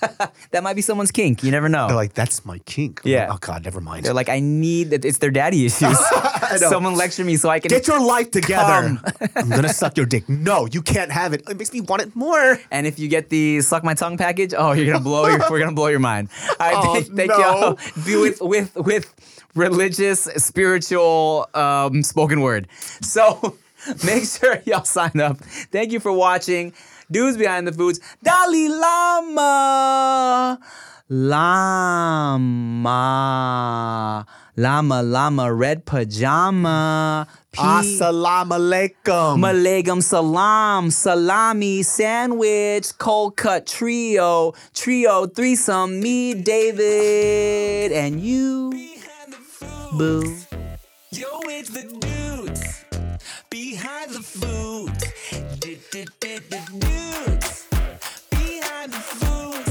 [SPEAKER 3] [LAUGHS]
[SPEAKER 2] that might be someone's kink. You never know.
[SPEAKER 3] They're like, "That's my kink." I'm
[SPEAKER 2] Yeah.
[SPEAKER 3] like, oh God, never mind.
[SPEAKER 2] They're like, I need that. It's their daddy [LAUGHS] issues.
[SPEAKER 3] know.
[SPEAKER 2] Someone lecture me so I can
[SPEAKER 3] Get your life together. [LAUGHS] I'm gonna suck your dick. No, you can't have it. It makes me want it more.
[SPEAKER 2] And if you get the suck my tongue package, oh, you're gonna blow your, we're gonna blow your mind. Right,
[SPEAKER 3] Oh,
[SPEAKER 2] thank, thank
[SPEAKER 3] no.
[SPEAKER 2] y'all. Do with with with religious, spiritual, um, spoken word. So make sure y'all sign up. Thank you for watching. Dudes behind the foods. Dalai Lama. Lama. Lama Lama red pajama. P-
[SPEAKER 3] Assalamu alaikum.
[SPEAKER 2] Malegam salam, salami, sandwich, cold cut trio, trio threesome, me, David, and you,
[SPEAKER 1] Behind the food.
[SPEAKER 2] boo.
[SPEAKER 1] Yo, it's the dudes behind the food. Du- du- du- du- Dudes behind the food.